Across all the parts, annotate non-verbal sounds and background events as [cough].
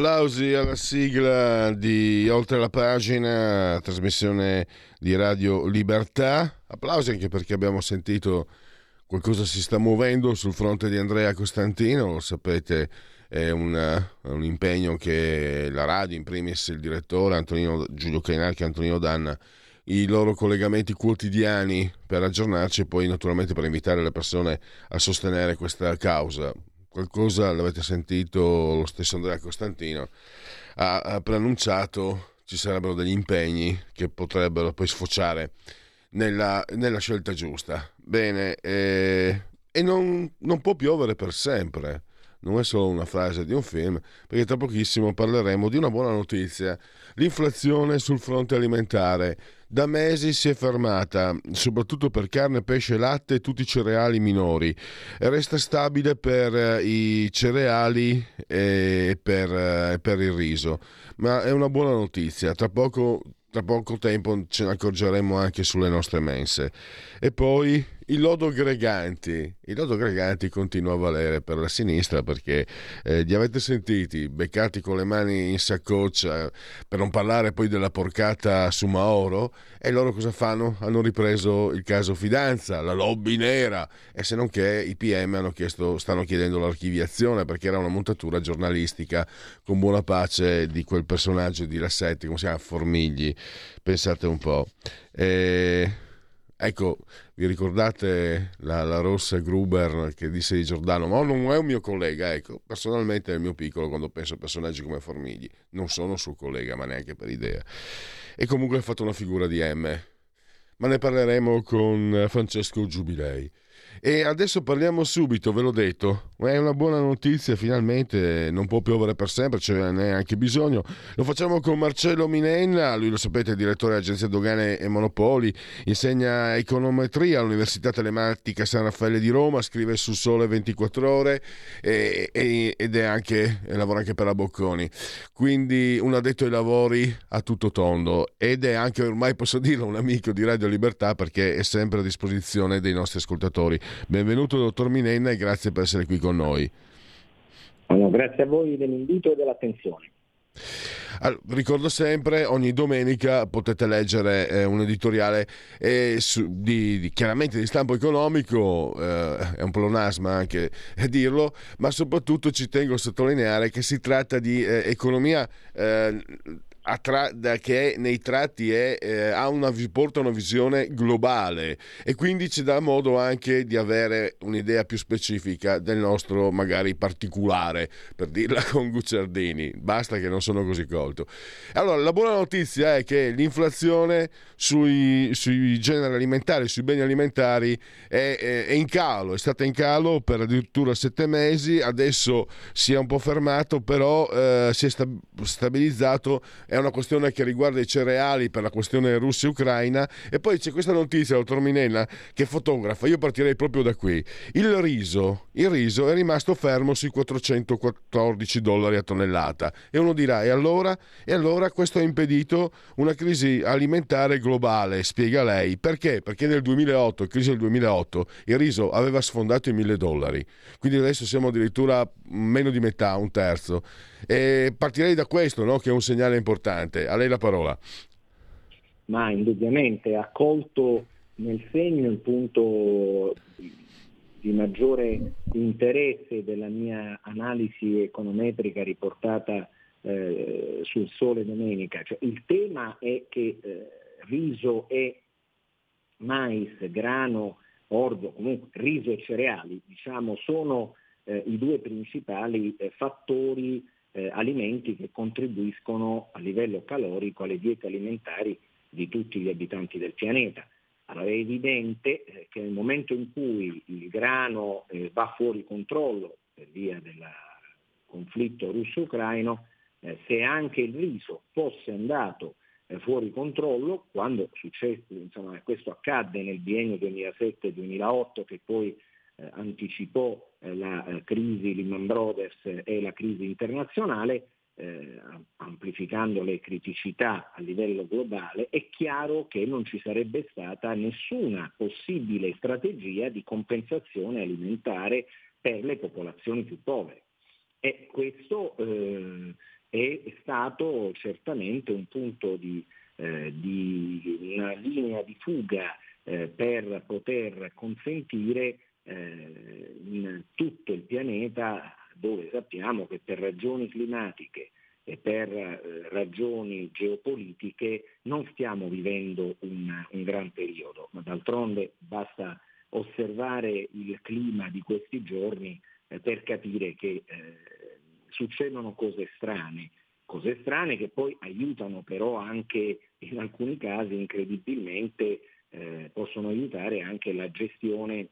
Applausi alla sigla di Oltre la pagina, trasmissione di Radio Libertà. Applausi anche perché abbiamo sentito qualcosa si sta muovendo sul fronte di Andrea Costantino, lo sapete è un, un impegno che la radio, in primis il direttore Antonino, Giulio Cainarchi e Antonino Danna, i loro collegamenti quotidiani per aggiornarci e poi naturalmente per invitare le persone a sostenere questa causa qualcosa l'avete sentito, lo stesso Andrea Costantino ha, ha preannunciato ci sarebbero degli impegni che potrebbero poi sfociare nella, nella scelta giusta. Bene, eh, e non, non può piovere per sempre non è solo una frase di un film, perché tra pochissimo parleremo di una buona notizia, l'inflazione sul fronte alimentare da mesi si è fermata, soprattutto per carne, pesce, latte e tutti i cereali minori. Resta stabile per eh, i cereali e per, eh, per il riso. Ma è una buona notizia. Tra poco, tra poco tempo ce ne accorgeremo anche sulle nostre mense. E poi il lodo Greganti. Il lodo Greganti continua a valere per la sinistra perché eh, li avete sentiti beccati con le mani in saccoccia, per non parlare poi della porcata su Mauro, e loro cosa fanno? Hanno ripreso il caso Fidanza, la lobby nera, e se non che i PM chiesto, stanno chiedendo l'archiviazione perché era una montatura giornalistica con buona pace di quel personaggio di Rassetti, come si chiama? Formigli. Pensate un po'. E Ecco, vi ricordate la, la, rossa Gruber che disse di Giordano, ma non è un mio collega, ecco, personalmente è il mio piccolo quando penso a personaggi come Formigli, non sono suo collega, ma neanche per idea. E comunque ha fatto una figura di M. Ma ne parleremo con Francesco Giubilei. E adesso parliamo subito, ve l'ho detto, è una buona notizia, finalmente non può piovere per sempre, ce n'è anche bisogno. Lo facciamo con Marcello Minenna, lui lo sapete è direttore dell'Agenzia Dogane e Monopoli, insegna econometria all'Università Telematica San Raffaele di Roma, scrive sul Sole 24 ore e, e, ed è anche, e lavora anche per la Bocconi. Quindi un addetto ai lavori a tutto tondo ed è anche ormai posso dirlo un amico di Radio Libertà perché è sempre a disposizione dei nostri ascoltatori. Benvenuto dottor Minenna e grazie per essere qui con noi. No, grazie a voi dell'invito e dell'attenzione. Allora, ricordo sempre, ogni domenica potete leggere eh, un editoriale eh, su, di, di, chiaramente di stampo economico, eh, è un pleonasma anche dirlo, ma soprattutto ci tengo a sottolineare che si tratta di eh, economia eh, tra, che nei tratti è, eh, una, porta una visione globale e quindi ci dà modo anche di avere un'idea più specifica del nostro magari particolare, per dirla [laughs] con Gucciardini, basta che non sono così colto. Allora, la buona notizia è che l'inflazione sui, sui generi alimentari, sui beni alimentari è, è, è in calo, è stata in calo per addirittura sette mesi, adesso si è un po' fermato, però eh, si è stabilizzato, è una questione che riguarda i cereali per la questione Russia-Ucraina e poi c'è questa notizia, dottor Minella, che fotografa, io partirei proprio da qui. Il riso, il riso è rimasto fermo sui 414 dollari a tonnellata e uno dirà, e allora? E allora questo ha impedito una crisi alimentare globale, spiega lei. Perché? Perché nel 2008, crisi del 2008, il riso aveva sfondato i 1000 dollari, quindi adesso siamo addirittura meno di metà, un terzo. E partirei da questo, no? che è un segnale importante. A lei la parola. Ma indubbiamente ha colto nel segno il punto di maggiore interesse della mia analisi econometrica riportata eh, sul Sole Domenica. Cioè, il tema è che eh, riso e mais, grano, orzo, comunque riso e cereali, diciamo, sono eh, i due principali eh, fattori eh, alimenti che contribuiscono a livello calorico alle diete alimentari di tutti gli abitanti del pianeta. Allora è evidente eh, che nel momento in cui il grano eh, va fuori controllo per via del conflitto russo-ucraino, eh, se anche il riso fosse andato eh, fuori controllo, quando successe, insomma, questo accadde nel biennio 2007-2008 che poi anticipò eh, la eh, crisi Lehman Brothers e la crisi internazionale, eh, amplificando le criticità a livello globale, è chiaro che non ci sarebbe stata nessuna possibile strategia di compensazione alimentare per le popolazioni più povere. E questo eh, è stato certamente un punto di, eh, di una linea di fuga eh, per poter consentire eh, in tutto il pianeta dove sappiamo che per ragioni climatiche e per eh, ragioni geopolitiche non stiamo vivendo un, un gran periodo, ma d'altronde basta osservare il clima di questi giorni eh, per capire che eh, succedono cose strane, cose strane che poi aiutano però anche in alcuni casi incredibilmente eh, possono aiutare anche la gestione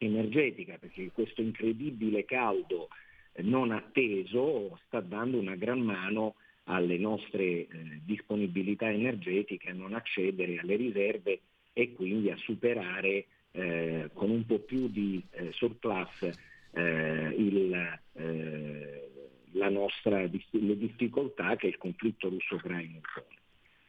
energetica, perché questo incredibile caldo eh, non atteso sta dando una gran mano alle nostre eh, disponibilità energetiche a non accedere alle riserve e quindi a superare eh, con un po' più di eh, surplus eh, il, eh, nostra, le difficoltà che il conflitto russo-ucraino impone.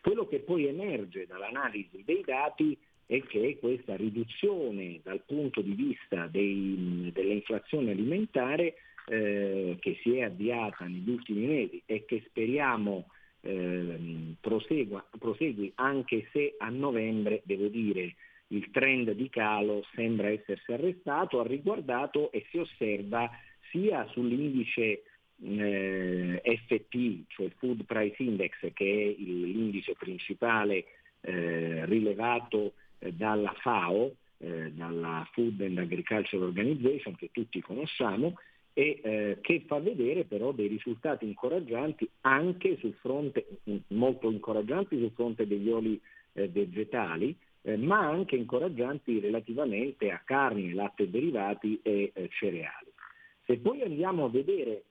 Quello che poi emerge dall'analisi dei dati è che questa riduzione dal punto di vista dei, dell'inflazione alimentare eh, che si è avviata negli ultimi mesi e che speriamo eh, prosegua, prosegui anche se a novembre, devo dire, il trend di calo sembra essersi arrestato, ha riguardato e si osserva sia sull'indice eh, FP, cioè Food Price Index, che è l'indice principale eh, rilevato dalla FAO, eh, dalla Food and Agriculture Organization, che tutti conosciamo, e eh, che fa vedere però dei risultati incoraggianti anche sul fronte, molto incoraggianti sul fronte degli oli eh, vegetali, eh, ma anche incoraggianti relativamente a carne, latte derivati e eh, cereali. Se poi andiamo a vedere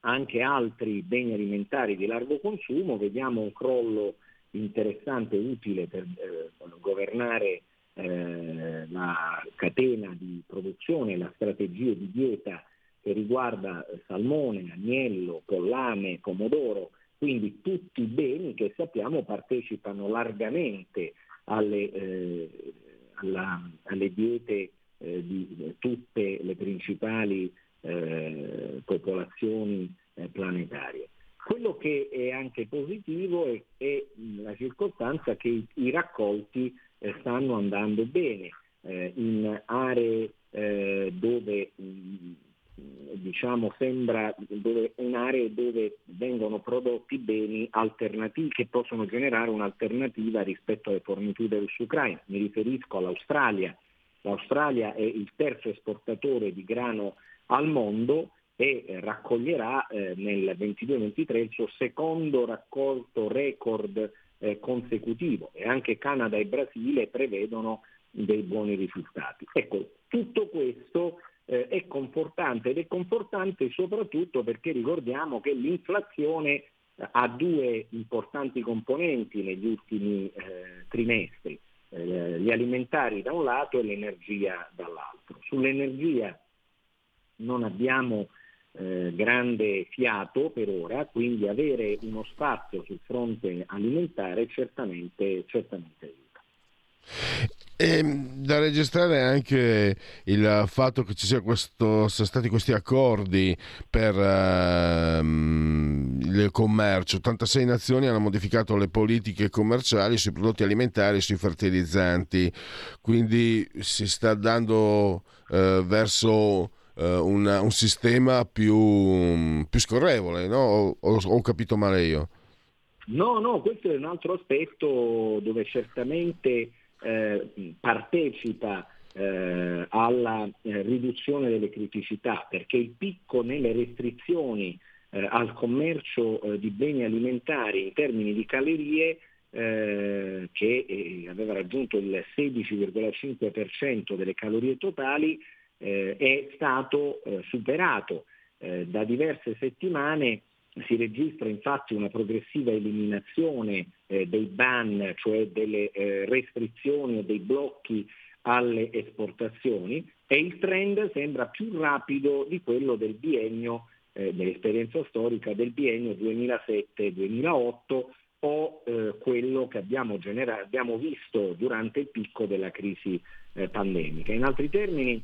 anche altri beni alimentari di largo consumo, vediamo un crollo interessante e utile per eh, governare eh, la catena di produzione, la strategia di dieta che riguarda salmone, agnello, pollame, pomodoro, quindi tutti i beni che sappiamo partecipano largamente alle, eh, alla, alle diete eh, di tutte le principali eh, popolazioni eh, planetarie. Quello che è anche positivo è, è la circostanza che i, i raccolti eh, stanno andando bene eh, in aree eh, dove mh, diciamo sembra dove, in dove vengono prodotti beni alternativi che possono generare un'alternativa rispetto alle forniture russo-ucraine. Mi riferisco all'Australia. L'Australia è il terzo esportatore di grano al mondo e eh, raccoglierà eh, nel 22-23 il suo secondo raccolto record eh, consecutivo e anche Canada e Brasile prevedono dei buoni risultati. Ecco, tutto questo eh, è confortante ed è confortante soprattutto perché ricordiamo che l'inflazione eh, ha due importanti componenti negli ultimi eh, trimestri, gli alimentari da un lato e l'energia dall'altro. Sull'energia non abbiamo eh, grande fiato per ora, quindi avere uno spazio sul fronte alimentare certamente, certamente aiuta. E da registrare anche il fatto che ci sia questo, siano stati questi accordi per uh, il commercio. 86 nazioni hanno modificato le politiche commerciali sui prodotti alimentari e sui fertilizzanti, quindi si sta andando uh, verso eh, un, un, sistema più, più scorrevole, no? O, o, ho capito male io? No, no, questo è un altro aspetto dove certamente eh, partecipa eh, alla eh, riduzione delle criticità, perché il picco nelle restrizioni eh, al commercio eh, di beni alimentari in termini di calorie che aveva raggiunto il 16,5% delle calorie totali, eh, è stato eh, superato da diverse settimane. Si registra infatti una progressiva eliminazione dei ban, cioè delle restrizioni o dei blocchi alle esportazioni e il trend sembra più rapido di quello del biennio, eh, dell'esperienza storica del biennio 2007-2008 o eh, quello che abbiamo, genera- abbiamo, visto durante il picco della crisi eh, pandemica. In altri termini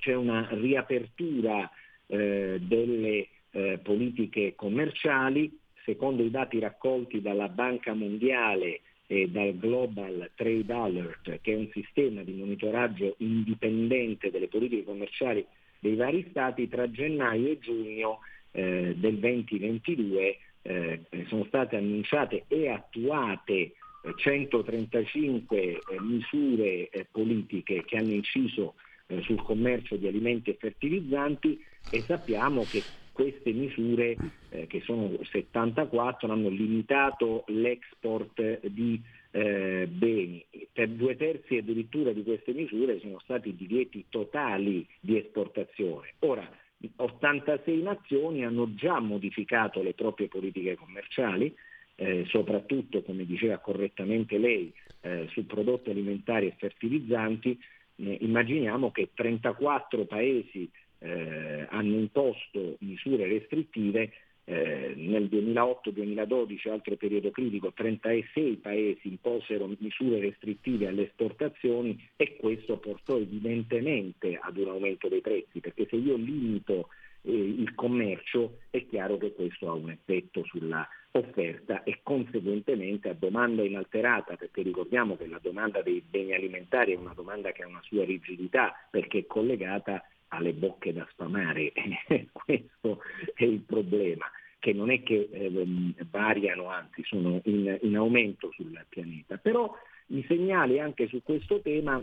c'è una riapertura eh, delle eh, politiche commerciali, secondo i dati raccolti dalla Banca Mondiale e dal Global Trade Alert, che è un sistema di monitoraggio indipendente delle politiche commerciali dei vari stati, tra gennaio e giugno eh, del 2022 eh, sono state annunciate e attuate 135 eh, misure eh, politiche che hanno inciso eh, sul commercio di alimenti e fertilizzanti e sappiamo che queste misure, eh, che sono 74, hanno limitato l'export di eh, beni. Per due terzi addirittura di queste misure sono stati divieti totali di esportazione. Ora, 86 nazioni hanno già modificato le proprie politiche commerciali, eh, soprattutto, come diceva correttamente lei, eh, su prodotti alimentari e fertilizzanti. Eh, immaginiamo che 34 paesi eh, hanno imposto misure restrittive eh, nel 2008-2012, altro periodo critico, 36 paesi imposero misure restrittive alle esportazioni e questo portò evidentemente ad un aumento dei prezzi, perché se io limito eh, il commercio è chiaro che questo ha un effetto sulla offerta e conseguentemente a domanda inalterata, perché ricordiamo che la domanda dei beni alimentari è una domanda che ha una sua rigidità perché è collegata alle bocche da sfamare, [laughs] questo è il problema che non è che eh, variano, anzi sono in, in, aumento sul pianeta. Però i segnali anche su questo tema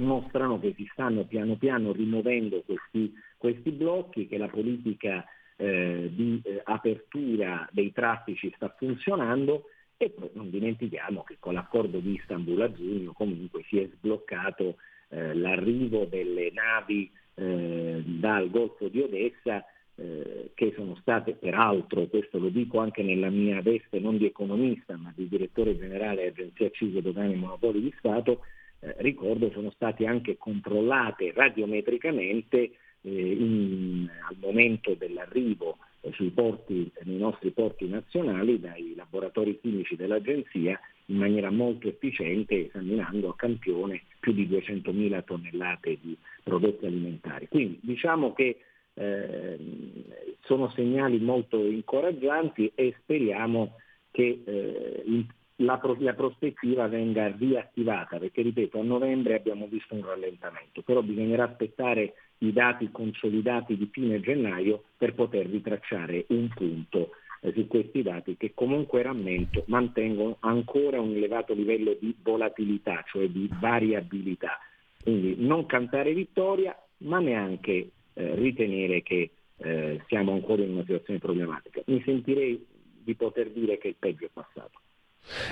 mostrano che si stanno piano piano rimuovendo questi, questi blocchi, che la politica eh, di eh, apertura dei traffici sta funzionando e poi non dimentichiamo che con l'accordo di Istanbul a giugno comunque si è sbloccato eh, l'arrivo delle navi eh, dal Golfo di Odessa eh, che sono state peraltro, questo lo dico anche nella mia veste non di economista ma di direttore generale Agenzia CISO Dogane e Monopoli di Stato, eh, ricordo sono state anche controllate radiometricamente eh, in, al momento dell'arrivo eh, sui porti, nei nostri porti nazionali dai laboratori chimici dell'Agenzia in maniera molto efficiente esaminando a campione più di 200.000 tonnellate di prodotti alimentari. Quindi diciamo che eh, sono segnali molto incoraggianti e speriamo che eh, la, la, prospettiva venga riattivata, perché ripeto, a novembre abbiamo visto un rallentamento, però bisognerà aspettare i dati consolidati di fine gennaio per poter ritracciare un punto eh, su questi dati che comunque rammento mantengono ancora un elevato livello di volatilità, cioè di variabilità. Quindi non cantare vittoria, ma neanche eh, ritenere che eh, siamo ancora in una situazione problematica. Mi sentirei di poter dire che il peggio è passato.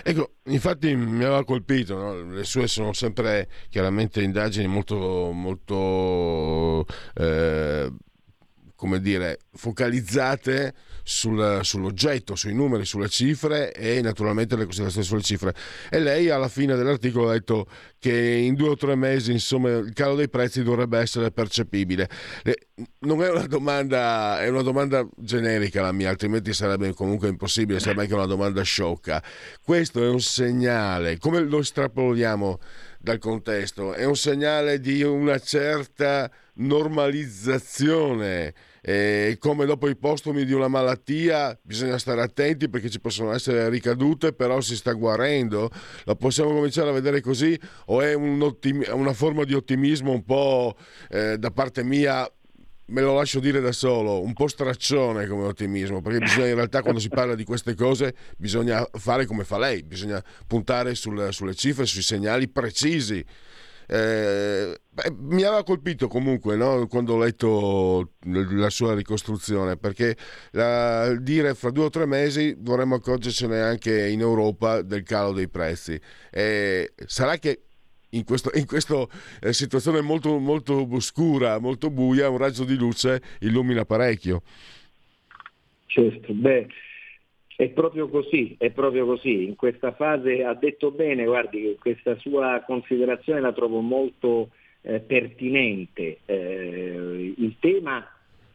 Ecco, infatti mi aveva colpito, no? le sue sono sempre chiaramente indagini molto, molto eh, come dire, focalizzate sul, sull'oggetto, sui numeri, sulle cifre e naturalmente le considerazioni sulle cifre. E lei alla fine dell'articolo ha detto che in due o tre mesi insomma, il calo dei prezzi dovrebbe essere percepibile. Non è una domanda, è una domanda generica la mia, altrimenti sarebbe comunque impossibile, sarebbe anche una domanda sciocca. Questo è un segnale, come lo estrapoliamo dal contesto? È un segnale di una certa normalizzazione eh, come dopo i postumi di una malattia bisogna stare attenti perché ci possono essere ricadute, però si sta guarendo. La possiamo cominciare a vedere così o è un ottimi- una forma di ottimismo un po' eh, da parte mia me lo lascio dire da solo, un po' straccione come ottimismo, perché bisogna in realtà quando si parla di queste cose bisogna fare come fa lei, bisogna puntare sul, sulle cifre, sui segnali precisi. Eh, eh, mi aveva colpito comunque no? quando ho letto la sua ricostruzione, perché la, dire fra due o tre mesi vorremmo accorgercene anche in Europa del calo dei prezzi. E sarà che in questa eh, situazione molto, molto oscura, molto buia, un raggio di luce illumina parecchio. Certo, beh, è proprio così, è proprio così. In questa fase ha detto bene, guardi, questa sua considerazione la trovo molto eh, pertinente. Eh, il tema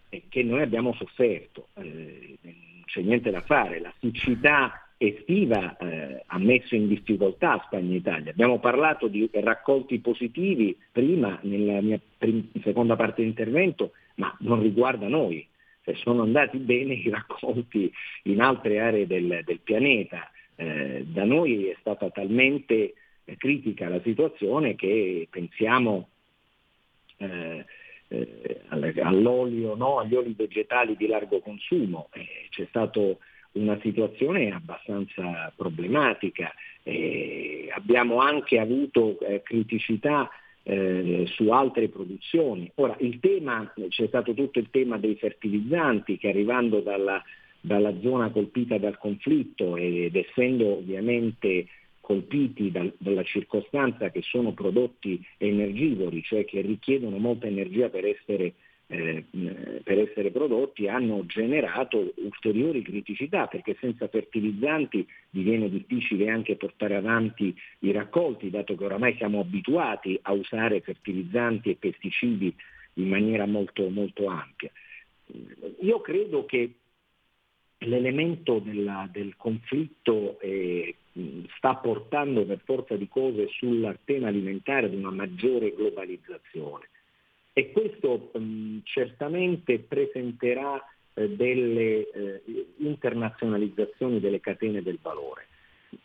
è che noi abbiamo sofferto, eh, non c'è niente da fare, la siccità estiva eh, ha messo in difficoltà Spagna e Italia. Abbiamo parlato di raccolti positivi prima nella mia prim- seconda parte di intervento, ma non riguarda noi. Cioè, sono andati bene i raccolti in altre aree del, del pianeta. Eh, da noi è stata talmente eh, critica la situazione che pensiamo eh, eh all'olio, no? agli oli vegetali di largo consumo. Eh, c'è stata una situazione abbastanza problematica. abbiamo anche avuto eh, criticità eh, su altre produzioni. Ora, il tema, c'è stato tutto il tema dei fertilizzanti che arrivando dalla, dalla zona colpita dal conflitto ed essendo ovviamente colpiti dal, dalla circostanza che sono prodotti energivori, cioè che richiedono molta energia per essere eh, per essere prodotti hanno generato ulteriori criticità perché senza fertilizzanti diviene difficile anche portare avanti i raccolti dato che oramai siamo abituati a usare fertilizzanti e pesticidi in maniera molto, molto ampia. Io credo che l'elemento della, del conflitto eh, sta portando per forza di cose sul tema alimentare ad una maggiore globalizzazione e questo mh, certamente presenterà eh, delle eh, internazionalizzazioni delle catene del valore.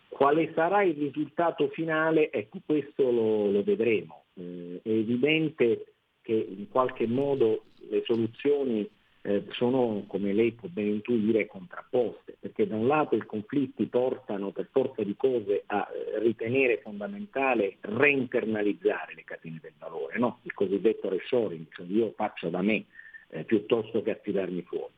Quale sarà il risultato finale? Ecco, questo lo, lo vedremo. Eh, è evidente che in qualche modo le soluzioni eh, sono, come lei può ben intuire, contrapposte, perché da un lato i conflitti portano per forza di cose a eh, ritenere fondamentale reinternalizzare le catene del valore, no? il cosiddetto reshoring, cioè io faccio da me eh, piuttosto che affidarmi fuori.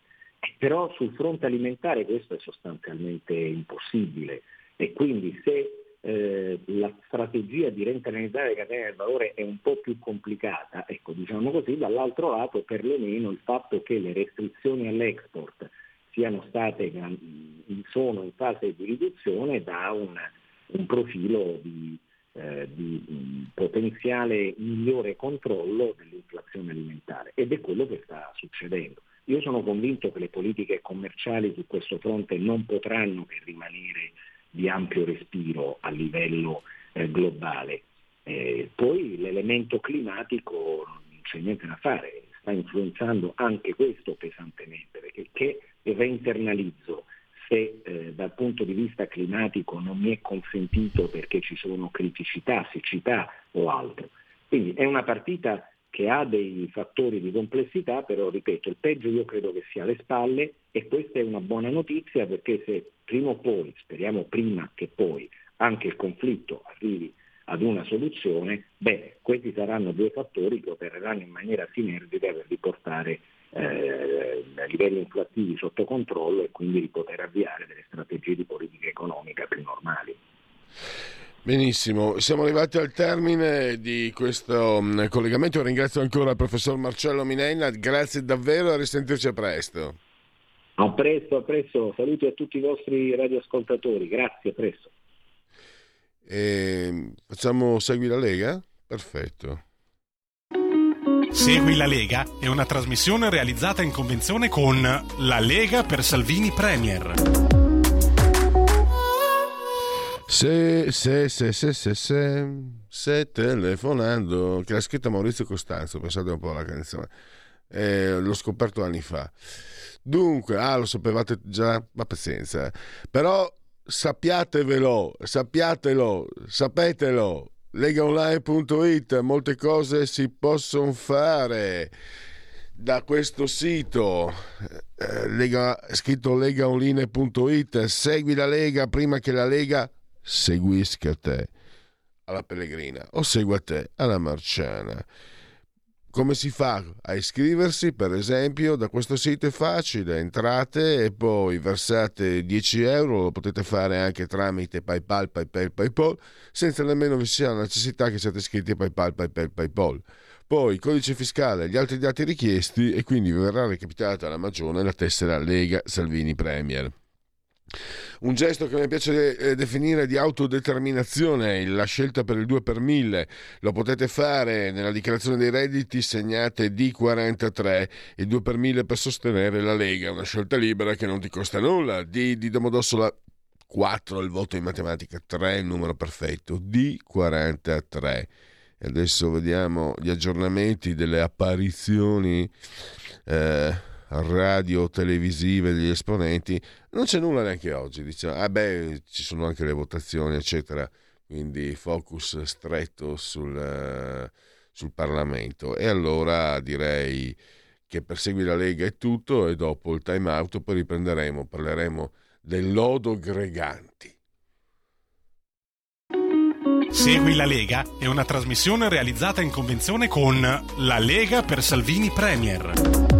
Però sul fronte alimentare questo è sostanzialmente impossibile e quindi se eh, la strategia di reinternalizzare le catene del valore è un po' più complicata, ecco diciamo così, dall'altro lato perlomeno il fatto che le restrizioni all'export siano state, sono in fase di riduzione da un, un profilo di, eh, di potenziale migliore controllo dell'inflazione alimentare ed è quello che sta succedendo. Io sono convinto che le politiche commerciali su questo fronte non potranno che rimanere di ampio respiro a livello eh, globale. Eh, poi l'elemento climatico non c'è niente da fare, sta influenzando anche questo pesantemente, perché che reinternalizzo se eh, dal punto di vista climatico non mi è consentito perché ci sono criticità, siccità o altro. Quindi è una partita che ha dei fattori di complessità, però ripeto, il peggio io credo che sia alle spalle e questa è una buona notizia perché se prima o poi, speriamo prima che poi, anche il conflitto arrivi ad una soluzione, beh, questi saranno due fattori che opereranno in maniera sinergica per riportare eh, livelli inflattivi sotto controllo e quindi di poter avviare delle strategie di politica economica più normali. Benissimo, siamo arrivati al termine di questo mm, collegamento. Ringrazio ancora il professor Marcello Minenna, grazie davvero e a risentirci a presto. A presto, a presto. Saluti a tutti i vostri radioascoltatori, grazie, a presto. E facciamo Segui la Lega? Perfetto. Segui la Lega è una trasmissione realizzata in convenzione con La Lega per Salvini Premier. Se, se, se, se, se, se, se telefonando, che l'ha scritta Maurizio Costanzo, pensate un po' alla canzone, eh, l'ho scoperto anni fa. Dunque, ah, lo sapevate già, ma pazienza, però sappiatevelo, sappiatelo, sapetelo, legaonline.it, molte cose si possono fare da questo sito. Eh, lega, scritto legaonline.it segui la Lega prima che la Lega seguisca te. alla Pellegrina o segua te alla Marciana. Come si fa a iscriversi? Per esempio, da questo sito è facile, entrate e poi versate 10 euro, lo potete fare anche tramite PayPal, PayPal, PayPal, senza nemmeno vi sia la necessità che siate iscritti a PayPal, PayPal, PayPal. Poi codice fiscale, gli altri dati richiesti e quindi vi verrà recapitata alla magione la tessera Lega Salvini Premier. Un gesto che mi piace eh, definire di autodeterminazione, la scelta per il 2 per 1000, lo potete fare nella dichiarazione dei redditi segnate D43, il 2 per 1000 per sostenere la Lega, una scelta libera che non ti costa nulla, D di Domodossola 4 il voto in matematica, 3 il numero perfetto, D43. Adesso vediamo gli aggiornamenti delle apparizioni. Eh, radio televisive degli esponenti, non c'è nulla neanche oggi. Diciamo, ah beh, ci sono anche le votazioni, eccetera, quindi focus stretto sul, sul Parlamento. E allora direi che per seguire la Lega è tutto e dopo il time out poi riprenderemo, parleremo del lodo Greganti. Segui la Lega è una trasmissione realizzata in convenzione con La Lega per Salvini Premier.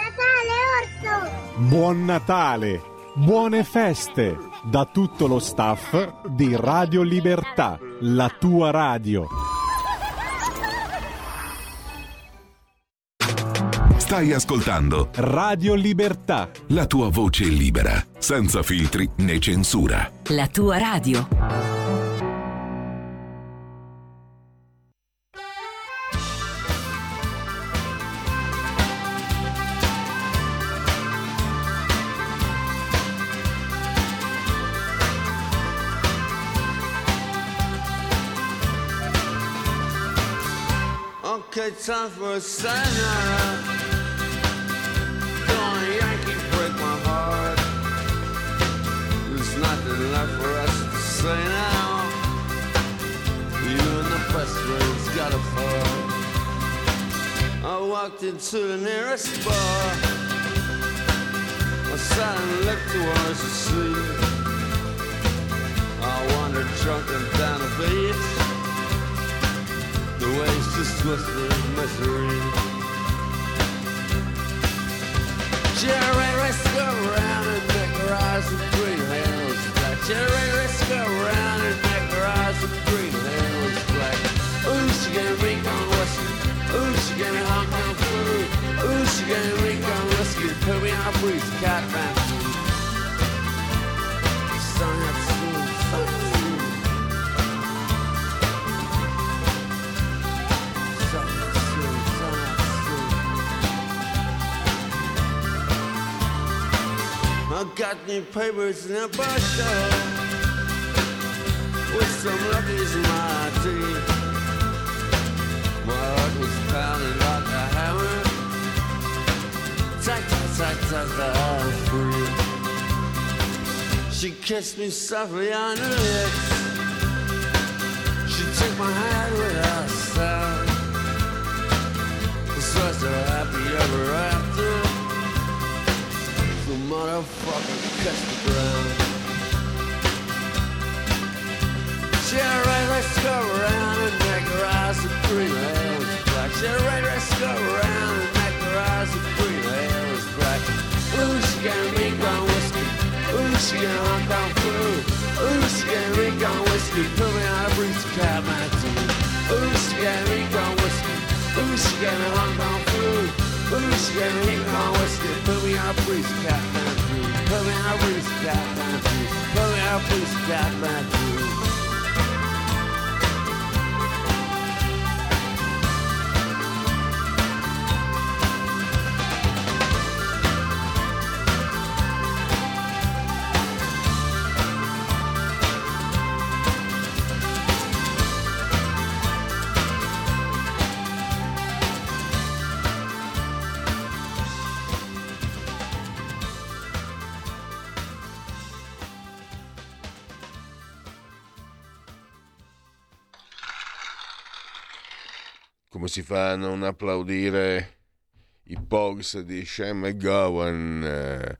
Buon Natale, Orso! Buon Natale! Buone feste da tutto lo staff di Radio Libertà, la tua radio. Stai ascoltando Radio Libertà. La tua voce libera, senza filtri né censura. La tua radio. Time for a sayonara. Don't Yankee break my heart. There's nothing left for us to say now. Even the best rain's gotta fall. I walked into the nearest bar. I sat and looked towards the sea. I wandered drunken down the beach. The waves just twisted misery. Jerry go around and make her eyes with green halos black. Jerry go around and make her eyes with green halos black. Ooh, she gonna be on whiskey. Ooh, she gonna hung on food. Ooh, she gonna be on whiskey. Put me on a breeze, cat man. Sun got new papers in a bookstore with some luckies in my heart was pounding like a hammer. Tack, tack, tack, tack, free. She kissed me softly on the lips. She took my hand without a sound. This was a happy ever after the motherfucker cuts the ground. Jerry, let's go around and make her eyes of green hair was black. Jerry, let's go around and make her eyes of green hair was black. Ooh, she got me gone whiskey. Ooh, she got Hong Kong flu. Ooh, she got me gone whiskey. Put me on a breeze cat my teeth. Ooh, she got me gone whiskey. Ooh, she got me Hong Kong let me see that cat on whiskey. Put me on priest, Put me on priest, Captain. Put me on. Si fa a non applaudire i Pogs di Sean McGowan? Eh,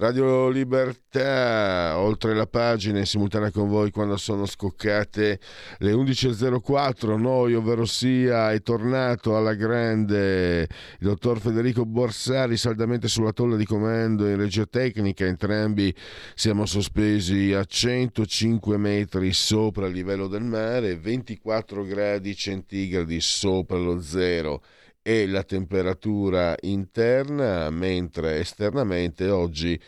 Radio Libertà, oltre la pagina in simultanea con voi quando sono scoccate le 11.04, noi, ovvero sia, è tornato alla grande il dottor Federico Borsari saldamente sulla tolla di comando in regia tecnica, entrambi siamo sospesi a 105 metri sopra il livello del mare, 24 gradi centigradi sopra lo zero e la temperatura interna, mentre esternamente oggi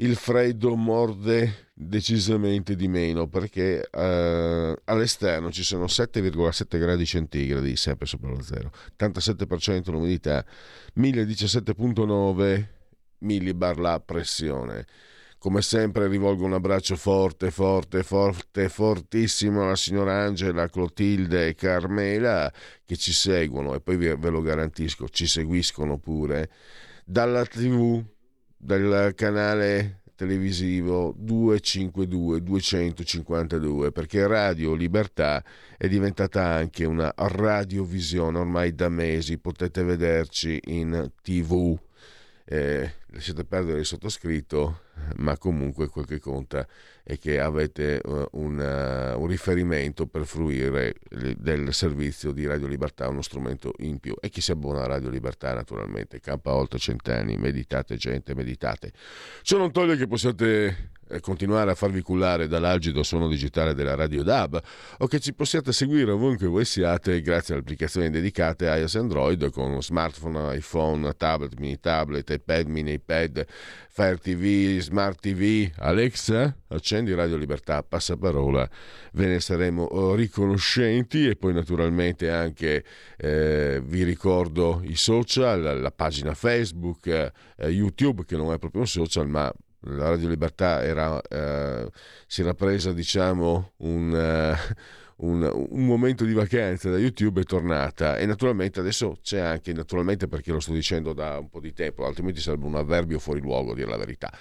il freddo morde decisamente di meno perché eh, all'esterno ci sono 7,7 gradi centigradi, sempre sopra lo zero, 87% l'umidità, 1017,9 millibar la pressione. Come sempre rivolgo un abbraccio forte, forte, forte, fortissimo alla signora Angela, Clotilde e Carmela che ci seguono e poi ve lo garantisco, ci seguiscono pure dalla TV, dal canale televisivo 252 252 perché Radio Libertà è diventata anche una radiovisione ormai da mesi potete vederci in tv eh, lasciate perdere il sottoscritto ma comunque quel che conta è che avete uh, un, uh, un, riferimento per fruire del servizio di Radio Libertà, uno strumento in più. E chi si abbona a Radio Libertà naturalmente, campa oltre cent'anni, meditate gente, meditate. Ciò non toglie che possiate eh, continuare a farvi cullare dall'algido suono digitale della Radio DAB o che ci possiate seguire ovunque voi siate grazie alle applicazioni dedicate a iOS Android con smartphone, iPhone, tablet, mini tablet, iPad, mini iPad, Fire TV, Smart TV. Alexa, accendi Radio Libertà, passaparola, ve ne saremo eh, riconoscenti e poi naturalmente anche eh, vi ricordo i social, la pagina Facebook, eh, YouTube che non è proprio un social ma la Radio Libertà era, eh, si era presa diciamo un, uh, un, un, momento di vacanza da YouTube è tornata. E naturalmente adesso c'è anche, naturalmente perché lo sto dicendo da un po' di tempo, altrimenti sarebbe un avverbio fuori luogo a dire la verità,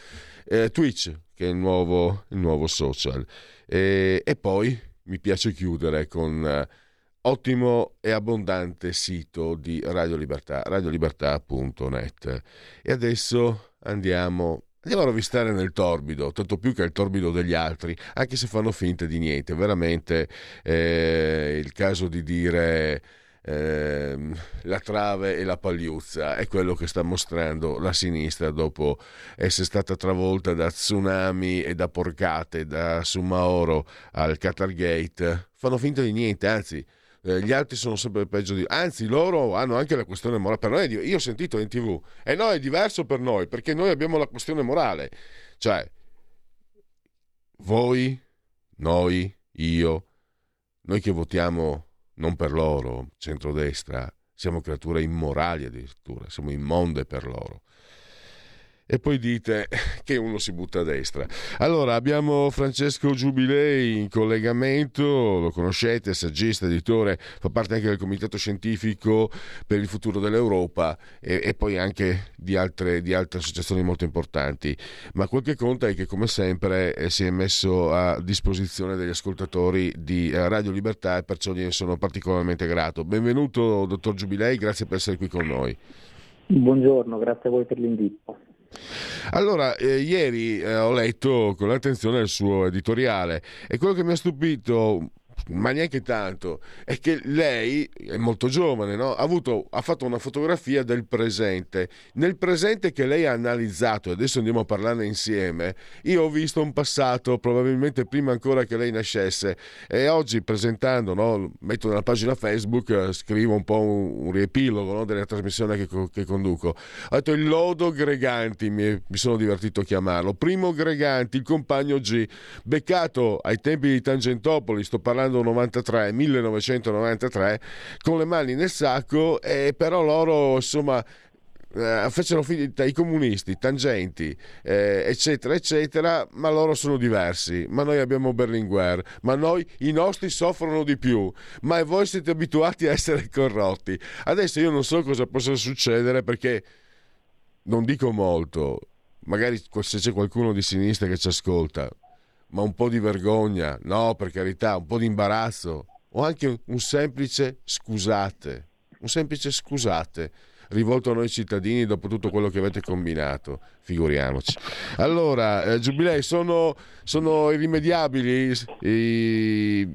eh, Twitch che è il nuovo, il nuovo social. E, e, poi mi piace chiudere con... Uh, ottimo e abbondante sito di Radio Libertà, radiolibertà.net. E adesso andiamo Andiamo a rovistare nel torbido, tanto più che il torbido degli altri, anche se fanno finta di niente. Veramente eh, il caso di dire eh, la trave e la pagliuzza è quello che sta mostrando la sinistra dopo essere stata travolta da tsunami e da porcate, da Sumaoro al Qatar Gate. Fanno finta di niente, anzi eh, gli altri sono sempre peggio di anzi loro hanno anche la questione morale. Per noi io ho sentito in tv e no è diverso per noi perché noi abbiamo la questione morale. Cioè voi noi io noi che votiamo non per loro centrodestra siamo creature immorali addirittura siamo immonde per loro e poi dite che uno si butta a destra. Allora abbiamo Francesco Giubilei in collegamento, lo conoscete, saggista, editore, fa parte anche del comitato scientifico per il futuro dell'Europa e, e poi anche di altre, di altre, associazioni molto importanti. Ma quel che conta è che come sempre eh, si è messo a disposizione degli ascoltatori di eh, Radio Libertà e perciò gliene sono particolarmente grato. Benvenuto dottor Giubilei, grazie per essere qui con noi. Buongiorno, grazie a voi per l'invito. Allora, eh, ieri eh, ho letto con attenzione il suo editoriale e quello che mi ha stupito ma neanche tanto, è che lei è molto giovane, no? ha, avuto, ha, fatto una fotografia del presente. Nel presente che lei ha analizzato, e adesso andiamo a parlarne insieme, io ho visto un passato probabilmente prima ancora che lei nascesse e oggi presentando, no? metto nella pagina Facebook, scrivo un po' un, un riepilogo no? della trasmissione che, che, conduco. Ho detto il lodo Greganti, mi, mi sono divertito a chiamarlo. Primo Greganti, il compagno G, beccato ai tempi di Tangentopoli, sto parlando 1993, 1993 con le mani nel sacco e però loro insomma eh, fecero finta i comunisti, tangenti, eh, eccetera, eccetera, ma loro sono diversi. Ma noi abbiamo Berlinguer, ma noi i nostri soffrono di più, ma voi siete abituati a essere corrotti. Adesso io non so cosa possa succedere perché non dico molto, magari se c'è qualcuno di sinistra che ci ascolta, ma un po' di vergogna, no, per carità, un po' di imbarazzo o anche un semplice scusate. un semplice scusate rivolto a noi cittadini dopo tutto quello che avete combinato, figuriamoci. Allora, eh, Giubilei, sono, sono irrimediabili i,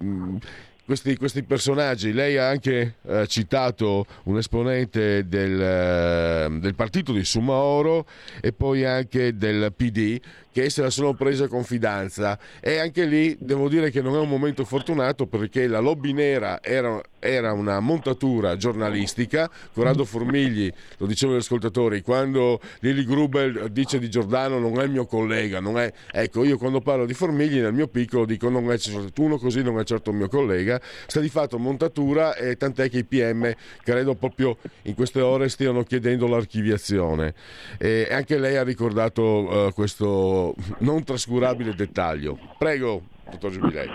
questi, questi, personaggi. Lei ha anche eh, citato un esponente del, eh, del partito di Sumaoro e poi anche del PD che se la sono presa con fidanza. E anche lì devo dire che non è un momento fortunato perché la lobby nera era, era una montatura giornalistica. Corrado Formigli, lo dicevano gli ascoltatori quando Lili Grubel dice di Giordano non è mio collega non è... ecco io quando parlo di Formigli nel mio piccolo dico non è certo uno così non è certo il mio collega. Sta di fatto montatura e tant'è che i PM credo proprio in queste ore stiano chiedendo l'archiviazione. E anche lei ha ricordato uh, questo non trascurabile dettaglio. Prego, dottor Giubilei.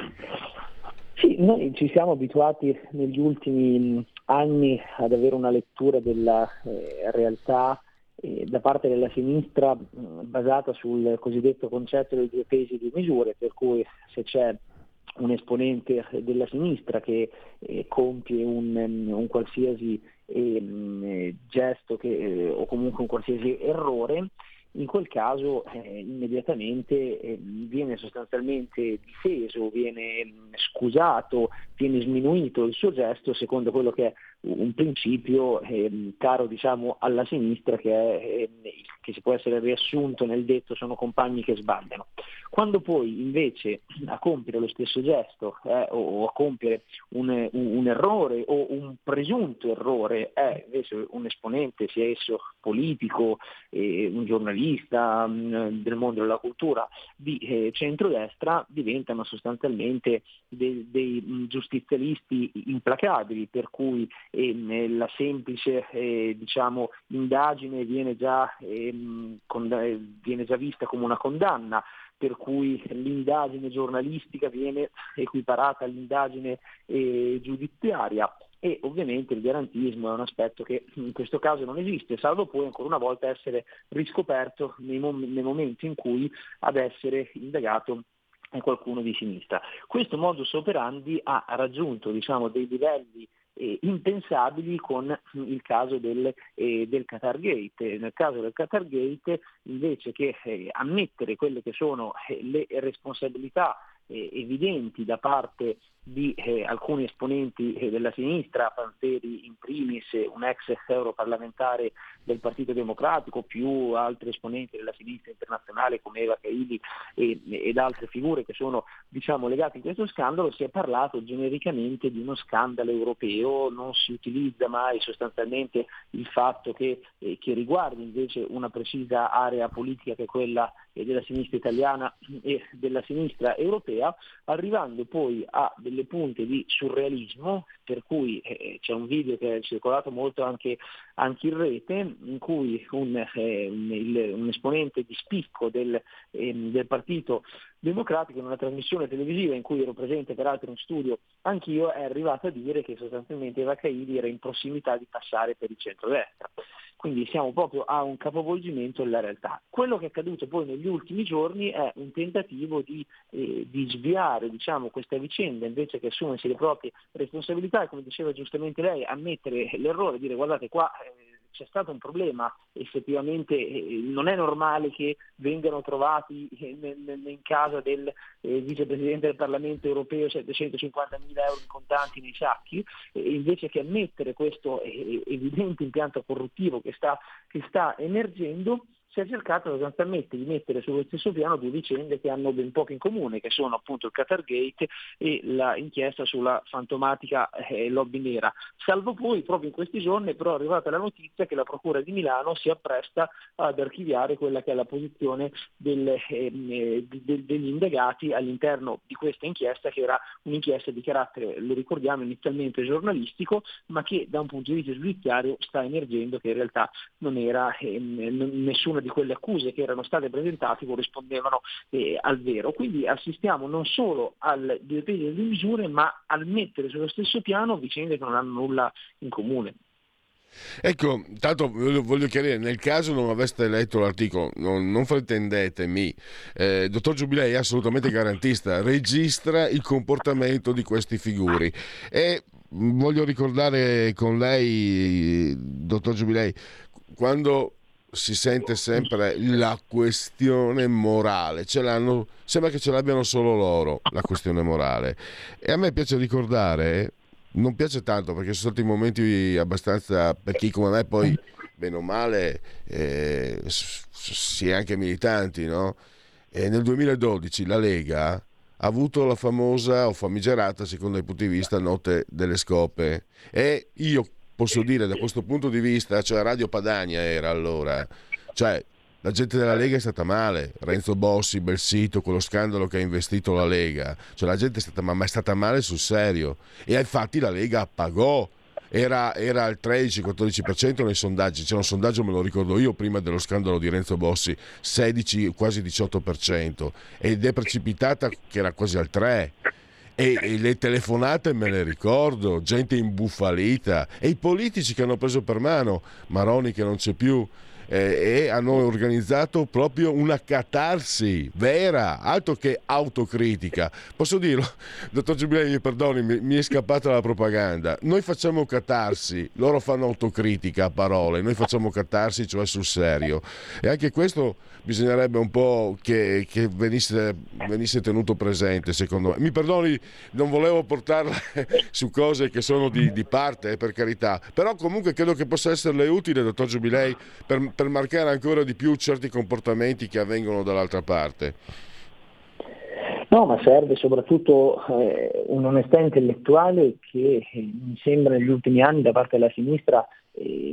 Sì, noi ci siamo abituati negli ultimi anni ad avere una lettura della eh, realtà eh, da parte della sinistra mh, basata sul cosiddetto concetto dei due pesi e due misure, per cui se c'è un esponente della sinistra che eh, compie un, un qualsiasi eh, gesto che, eh, o comunque un qualsiasi errore, in quel caso eh, immediatamente eh, viene sostanzialmente difeso, viene mm, scusato, viene sminuito il suo gesto secondo quello che è un principio eh, caro diciamo, alla sinistra che, è, ehm, che, si può essere riassunto nel detto sono compagni che sbagliano. Quando poi invece a compiere lo stesso gesto eh, o a compiere un, un, un, errore o un presunto errore è invece un esponente, sia esso politico, eh, un giornalista mh, mm, del mondo della cultura di eh, centrodestra, diventano sostanzialmente dei, dei mm, giustizialisti implacabili per cui e la semplice eh, diciamo, indagine viene già, ehm, con, eh, viene già vista come una condanna per cui l'indagine giornalistica viene equiparata all'indagine eh, giudiziaria. E ovviamente il garantismo è un aspetto che in questo caso non esiste, salvo poi ancora una volta essere riscoperto nei, mom- nei momenti in cui ad essere indagato qualcuno di sinistra. Questo modus operandi ha raggiunto diciamo, dei livelli eh, impensabili con il caso del, eh, del Qatar Gate. Nel caso del Qatar Gate invece che eh, ammettere quelle che sono eh, le responsabilità eh, evidenti da parte di eh, alcuni esponenti eh, della sinistra, Panzeri in primis, un ex europarlamentare del Partito Democratico, più altri esponenti della sinistra internazionale come Eva Caili e, ed altre figure che sono diciamo, legate in questo scandalo, si è parlato genericamente di uno scandalo europeo, non si utilizza mai sostanzialmente il fatto che, eh, che riguardi invece una precisa area politica che è quella eh, della sinistra italiana e della sinistra europea, arrivando poi a delle delle punte di surrealismo, per cui eh, c'è un video che è circolato molto anche, anche in rete, in cui un, eh, un, il, un esponente di spicco del, eh, del, Partito Democratico in una trasmissione televisiva in cui ero presente peraltro in studio anch'io, è arrivato a dire che sostanzialmente Eva Caidi era in prossimità di passare per il centro-destra quindi siamo proprio a un capovolgimento della realtà. Quello che è accaduto poi negli ultimi giorni è un tentativo di, eh, di sviare diciamo, questa vicenda invece che assumersi le proprie responsabilità e come diceva giustamente lei, ammettere l'errore, dire guardate qua eh, c'è stato un problema, effettivamente eh, non è normale che vengano trovati eh, in casa del eh, vicepresidente del Parlamento europeo 750 mila euro in contanti nei sacchi, invece che ammettere questo evidente impianto corruttivo che sta, che sta emergendo, si è cercato sostanzialmente di mettere sullo stesso piano due vicende che hanno ben poco in comune, che sono appunto il Qatar Gate e l'inchiesta sulla fantomatica eh, lobby nera. Salvo poi, proprio in questi giorni, però è arrivata la notizia che la Procura di Milano si appresta ad archiviare quella che è la posizione del, ehm, eh, de, degli indagati all'interno di questa inchiesta, che era un'inchiesta di carattere, lo ricordiamo, inizialmente giornalistico, ma che da un punto di vista giudiziario sta emergendo che in realtà non era eh, nessuna di quelle accuse che erano state presentate corrispondevano eh, al vero. Quindi assistiamo non solo al dirimpegno delle misure, ma al mettere sullo stesso piano vicende che non hanno nulla in comune. Ecco, tanto voglio chiarire, nel caso non aveste letto l'articolo, non, non fraintendetemi, eh, dottor Giubilei è assolutamente garantista, registra il comportamento di questi figuri e voglio ricordare con lei, dottor Giubilei, quando si sente sempre la questione morale, sembra che ce l'abbiano solo loro, la questione morale. E a me piace ricordare, non piace tanto perché sono stati momenti abbastanza, per chi come me poi, bene o male, eh, si è anche militanti, no? E nel 2012 la Lega ha avuto la famosa o famigerata, secondo i punti di vista, notte delle scope. E io posso dire da questo punto di vista, cioè Radio Padania era allora, cioè la gente della Lega è stata male, Renzo Bossi, Belsito, quello scandalo che ha investito la Lega, cioè la gente è stata, ma è stata male sul serio. E infatti la Lega pagò. Era, era al 13-14% nei sondaggi, c'era un sondaggio, me lo ricordo io, prima dello scandalo di Renzo Bossi, 16, quasi 18%, ed è precipitata che era quasi al 3%. E, e, le telefonate me le ricordo, gente imbufalita e i politici che hanno preso per mano, Maroni che non c'è più, eh, e hanno organizzato proprio una catarsi vera, altro che autocritica. Posso dirlo, [laughs] dottor Giubilei, perdoni, mi, mi, è scappata la propaganda. Noi facciamo catarsi, loro fanno autocritica a parole, noi facciamo catarsi, cioè sul serio. E anche questo bisognerebbe un po' che, che venisse, venisse, tenuto presente, secondo me. Mi perdoni, non volevo portarla [laughs] su cose che sono di, di parte, eh, per carità, però comunque credo che possa esserle utile, dottor Giubilei, per, per marcare ancora di più certi comportamenti che avvengono dall'altra parte. No, ma serve soprattutto eh, un'onestà intellettuale che eh, mi sembra negli ultimi anni da parte della sinistra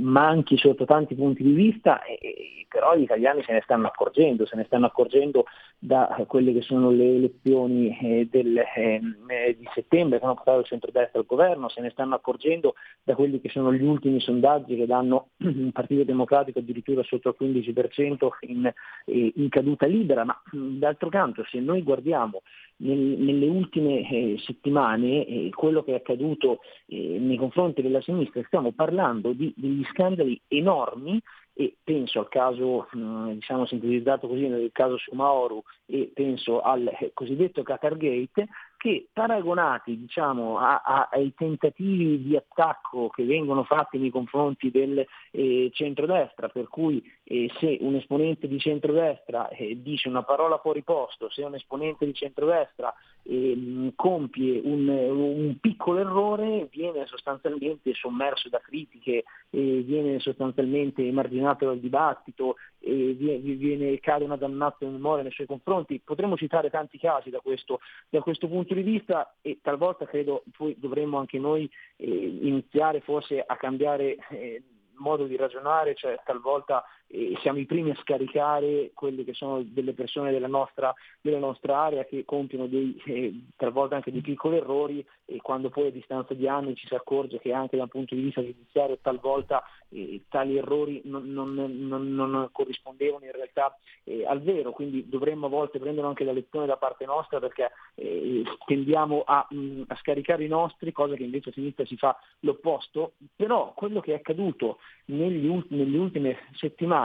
manchi sotto tanti punti di vista, eh, però gli italiani se ne stanno accorgendo, se ne stanno accorgendo da quelle che sono le elezioni eh, del, ehm, eh, di settembre che hanno portato il centrodestra al governo, se ne stanno accorgendo da quelli che sono gli ultimi sondaggi che danno [clears throat] un Partito Democratico addirittura sotto il 15% in, eh, in caduta libera, ma d'altro canto se noi guardiamo nelle ultime eh, settimane eh, quello che è accaduto eh, nei confronti della sinistra, stiamo parlando di, degli scandali enormi e penso al caso, diciamo sintetizzato così, nel caso Sumaoru e penso al cosiddetto Qatar Gate, che paragonati diciamo, a, a, ai tentativi di attacco che vengono fatti nei confronti del eh, centrodestra, per cui eh, se un esponente di centrodestra eh, dice una parola fuori posto, se un esponente di centrodestra ehm, compie un, un, piccolo errore viene sostanzialmente sommerso da critiche, viene sostanzialmente emarginato dal dibattito, viene, viene, cade una dannata memoria nei suoi confronti. Potremmo citare tanti casi da questo, da questo punto punto di vista e talvolta credo poi dovremmo anche noi eh, iniziare forse a cambiare eh, modo di ragionare, cioè talvolta eh, siamo i primi a scaricare quelle che sono delle persone della nostra, della nostra area che compiono dei, eh, talvolta anche dei piccoli errori e quando poi a distanza di anni ci si accorge che anche dal punto di vista giudiziario talvolta eh, tali errori non, non, non, non, corrispondevano in realtà eh, al vero, quindi dovremmo a volte prendere anche la lezione da parte nostra perché eh, tendiamo a, mh, a, scaricare i nostri, cosa che invece a sinistra si fa l'opposto, però quello che è accaduto negli, nelle ultime settimane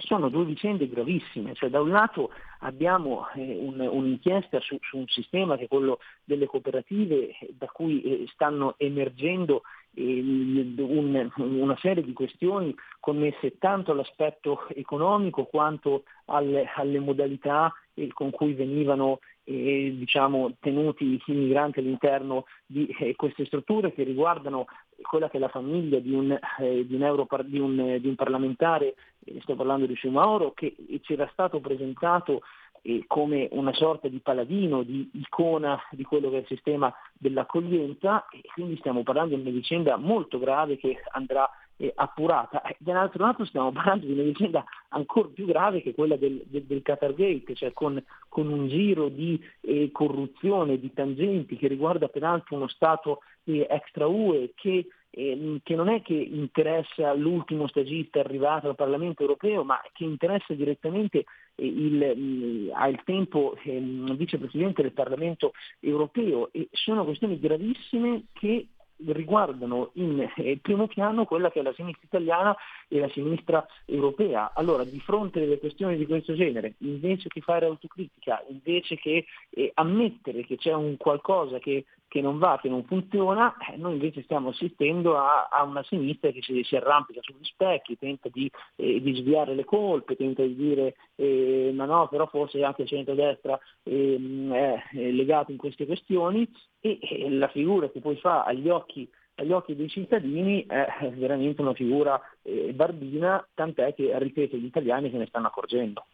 sono due vicende gravissime, cioè da un lato abbiamo eh, un, un'inchiesta su, su, un sistema che è quello delle cooperative da cui eh, stanno emergendo eh, un, una serie di questioni connesse tanto all'aspetto economico quanto alle, alle modalità eh, con cui venivano eh, diciamo, tenuti i migranti all'interno di eh, queste strutture che riguardano quella che è la famiglia di un, eh, di un, Europar- di un, eh, di un parlamentare, eh, sto parlando di Schumauro, che ci era stato presentato eh, come una sorta di paladino, di icona di quello che è il sistema dell'accoglienza e quindi stiamo parlando di una vicenda molto grave che andrà eh, appurata. Dall'altro lato stiamo parlando di una vicenda ancora più grave che quella del, del, del Qatar Gate, cioè con, con un giro di eh, corruzione, di tangenti che riguarda peraltro uno Stato eh, extra UE che ehm, che non è che interessa l'ultimo stagista arrivato al Parlamento europeo, ma che interessa direttamente il, al tempo eh, vicepresidente del Parlamento europeo e sono questioni gravissime che riguardano in eh, primo piano quella che è la sinistra italiana e la sinistra europea. Allora, di fronte alle questioni di questo genere, invece che fare autocritica, invece che eh, ammettere che c'è un qualcosa che che non va, che non funziona, eh, noi invece stiamo assistendo a, a una sinistra che si, si, arrampica sugli specchi, tenta di, eh, di, sviare le colpe, tenta di dire eh, ma no, però forse anche il centro-destra ehm, è, legato in queste questioni e, e la figura che poi fa agli occhi agli occhi dei cittadini è veramente una figura eh, barbina, tant'è che, ripeto, gli italiani se ne stanno accorgendo.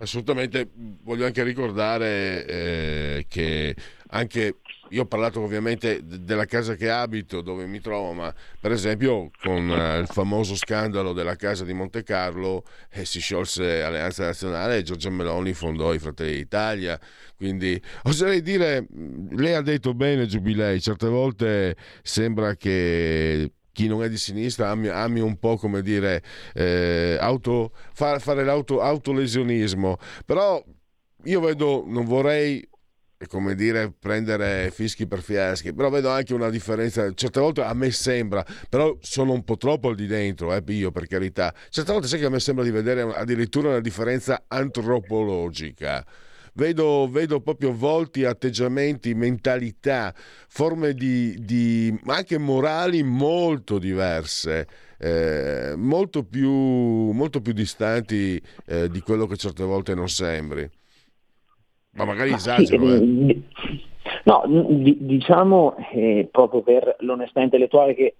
Assolutamente, voglio anche ricordare eh, che anche io ho parlato ovviamente della casa che abito, dove mi trovo, ma per esempio con eh, il famoso scandalo della casa di Monte Carlo eh, si sciolse Alleanza Nazionale e Giorgia Meloni fondò i Fratelli d'Italia. Quindi [laughs] oserei dire, lei ha detto bene Giubilei, certe volte sembra che chi non è di sinistra ami, ami un po' come dire eh, auto, fare, fare l'autolesionismo però io vedo non vorrei come dire prendere fischi per fiaschi però vedo anche una differenza certe volte a me sembra però sono un po' troppo al di dentro eh, io per carità certe volte sai che a me sembra di vedere addirittura una differenza antropologica vedo, vedo proprio volti, atteggiamenti, mentalità, forme di, di anche morali molto diverse. Eh, molto, più, molto più distanti eh, di quello che certe volte non sembri. Ma magari Ma esagero. Sì, eh. No, diciamo eh, proprio per l'onestà intellettuale che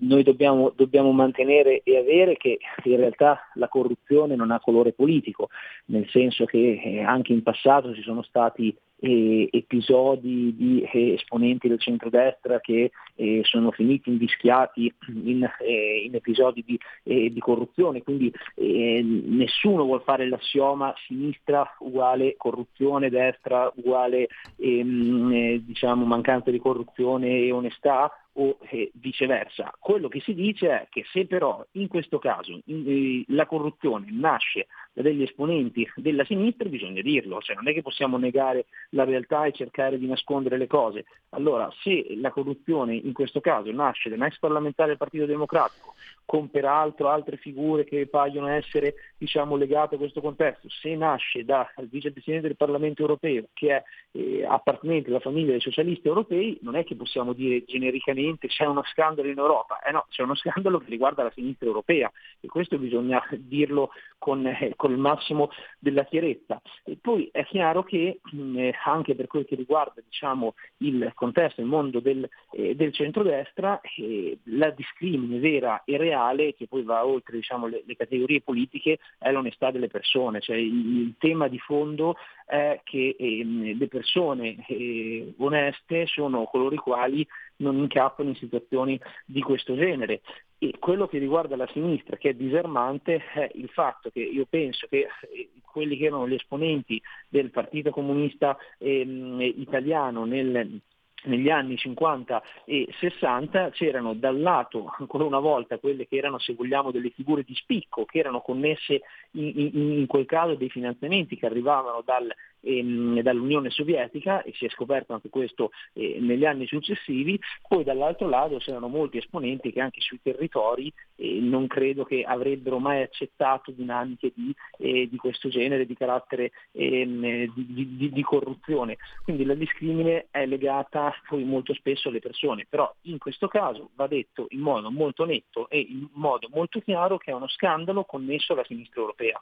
noi dobbiamo, dobbiamo, mantenere e avere che in realtà la corruzione non ha colore politico, nel senso che eh, anche in passato ci sono stati eh, episodi di eh, esponenti del centrodestra che eh, sono finiti invischiati in, eh, in episodi di, eh, di, corruzione, quindi nessuno vuole fare l'assioma sinistra uguale corruzione, destra uguale ehm, diciamo, mancanza di corruzione e onestà, o eh, viceversa. Quello che si dice è che se però in questo caso in, eh, la corruzione nasce degli esponenti della sinistra bisogna dirlo, cioè non è che possiamo negare la realtà e cercare di nascondere le cose. Allora se la corruzione in questo caso nasce da un ex parlamentare del Partito Democratico, con peraltro altre figure che paiono essere diciamo, legate a questo contesto, se nasce dal vicepresidente del Parlamento europeo che è eh, appartenente alla famiglia dei socialisti europei, non è che possiamo dire genericamente c'è uno scandalo in Europa, eh no, c'è uno scandalo che riguarda la sinistra europea e questo bisogna dirlo con, eh, con il massimo della chiarezza. E poi è chiaro che mh, eh, anche per quel che riguarda diciamo, il contesto, il mondo del, eh, del centrodestra, eh, la discrimine vera e reale reale che poi va oltre diciamo, le, le, categorie politiche è l'onestà delle persone, cioè il, il tema di fondo è che eh, le persone eh, oneste sono coloro i quali non incappano in situazioni di questo genere. E quello che riguarda la sinistra, che è disarmante, è il fatto che io penso che eh, quelli che erano gli esponenti del Partito Comunista ehm, italiano nel negli anni 50 e 60 c'erano dal lato ancora una volta quelle che erano se vogliamo delle figure di spicco che erano connesse in, in, in quel caso dei finanziamenti che arrivavano dal ehm, dall'Unione Sovietica e si è scoperto anche questo eh, negli anni successivi, poi dall'altro lato c'erano molti esponenti che anche sui territori eh, non credo che avrebbero mai accettato dinamiche di, eh, di questo genere, di carattere ehm, di, di, di, corruzione. Quindi la discrimine è legata poi molto spesso alle persone, però in questo caso va detto in modo molto netto e in modo molto chiaro che è uno scandalo connesso alla sinistra europea.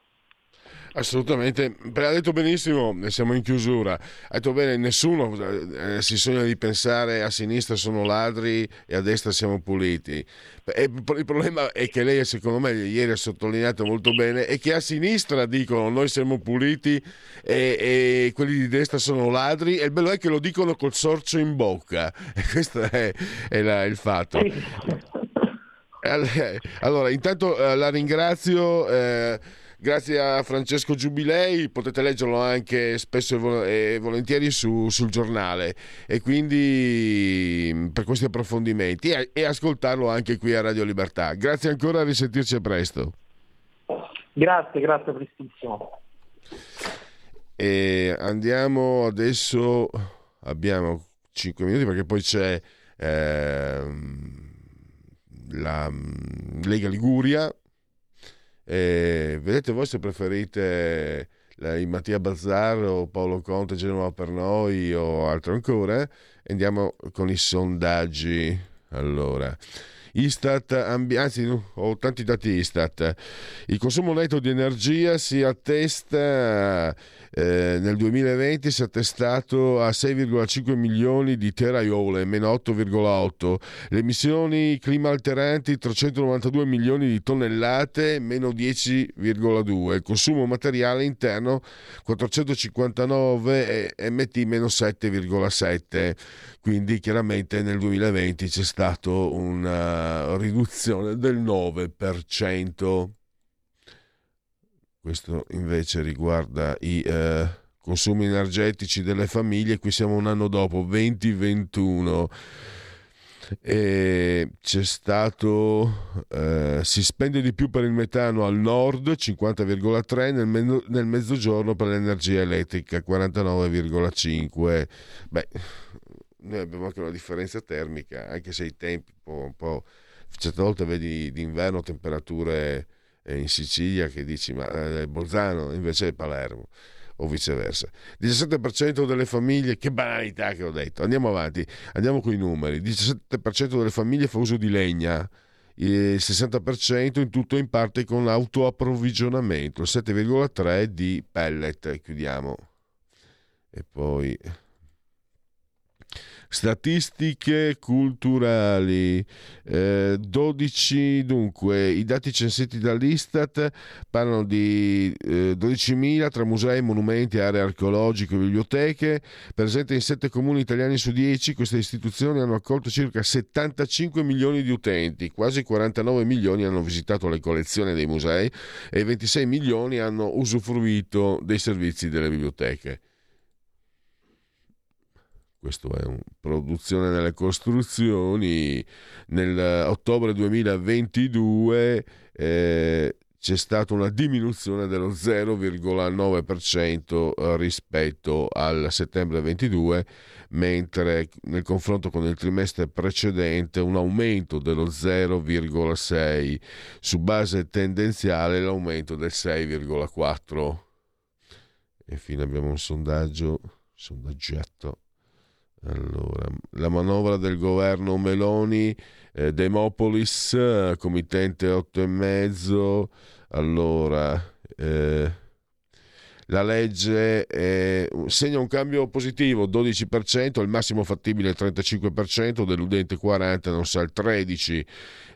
Assolutamente, ha detto benissimo, siamo in chiusura, ha detto bene, nessuno eh, si sogna di pensare a sinistra sono ladri e a destra siamo puliti. E il problema è che lei, secondo me, ieri ha sottolineato molto bene, è che a sinistra dicono noi siamo puliti e, e quelli di destra sono ladri e il bello è che lo dicono col sorcio in bocca, [laughs] e questo è, è la, il fatto. Allora, intanto eh, la ringrazio. Eh, Grazie a Francesco Giubilei, potete leggerlo anche spesso e volentieri su, sul giornale e quindi mm, per questi approfondimenti e, e ascoltarlo anche qui a Radio Libertà. Grazie ancora, a risentirci presto. Grazie, grazie prestissimo. E andiamo adesso, abbiamo 5 minuti perché poi c'è eh, la mm, Lega Liguria eh, vedete voi se preferite eh, i Mattia Bazzaro, Paolo Conte, Genova per noi o altro ancora. Andiamo con i sondaggi. Allora, Istat, anzi ho tanti dati Istat, il consumo netto di energia si attesta eh, nel 2020 si è attestato a 6,5 milioni di teraiole, meno 8,8. Le emissioni clima alteranti 392 milioni di tonnellate, meno 10,2. Il consumo materiale interno 459 MT, meno 7,7. Quindi chiaramente nel 2020 c'è stata una riduzione del 9%. Questo invece riguarda i eh, consumi energetici delle famiglie. Qui siamo un anno dopo, 2021. E c'è stato eh, si spende di più per il metano al nord 50,3 nel, me- nel mezzogiorno per l'energia elettrica 49,5 beh noi abbiamo anche una differenza termica anche se i tempi un po', un po' certe volte vedi d'inverno temperature in Sicilia che dici ma è Bolzano invece è Palermo o viceversa. 17% delle famiglie, che banalità che ho detto, andiamo avanti, andiamo con i numeri, 17% delle famiglie fa uso di legna, il 60% in tutto in parte con autoapprovvigionamento, il 7,3% di pellet, chiudiamo. E poi Statistiche culturali, eh, 12 dunque, i dati censiti dall'Istat parlano di eh, 12.000 tra musei, monumenti, aree archeologiche biblioteche, presenti in 7 comuni italiani su 10, queste istituzioni hanno accolto circa 75 milioni di utenti, quasi 49 milioni hanno visitato le collezioni dei musei e 26 milioni hanno usufruito dei servizi delle biblioteche questo è una produzione nelle costruzioni, nell'ottobre 2022 eh, c'è stata una diminuzione dello 0,9% rispetto al settembre 22, mentre nel confronto con il trimestre precedente un aumento dello 0,6%, su base tendenziale l'aumento del 6,4%. E infine abbiamo un sondaggio, sondaggetto allora, la manovra del governo Meloni, eh, Demopolis, eh, committente 8,5. Allora, eh, la legge eh, segna un cambio positivo 12%, il massimo fattibile il 35%, deludente 40%, non sa il 13%,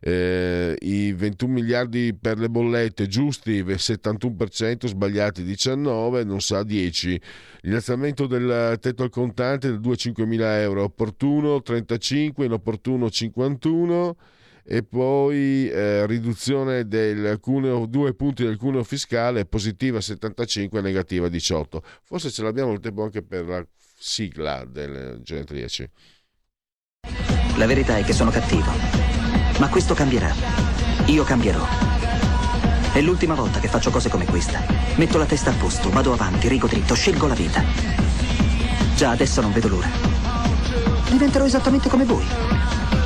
eh, i 21 miliardi per le bollette giusti il 71%, sbagliati 19%, non sa 10%, l'innalzamento del tetto al contante del 2-5 mila euro, opportuno 35%, inopportuno 51% e poi eh, riduzione del cuneo, due punti del cuneo fiscale, positiva 75, negativa 18. Forse ce l'abbiamo il tempo anche per la sigla del genetriaci. La verità è che sono cattivo, ma questo cambierà. Io cambierò. È l'ultima volta che faccio cose come questa. Metto la testa a posto, vado avanti, rigo dritto, scelgo la vita. Già adesso non vedo l'ora. Diventerò esattamente come voi.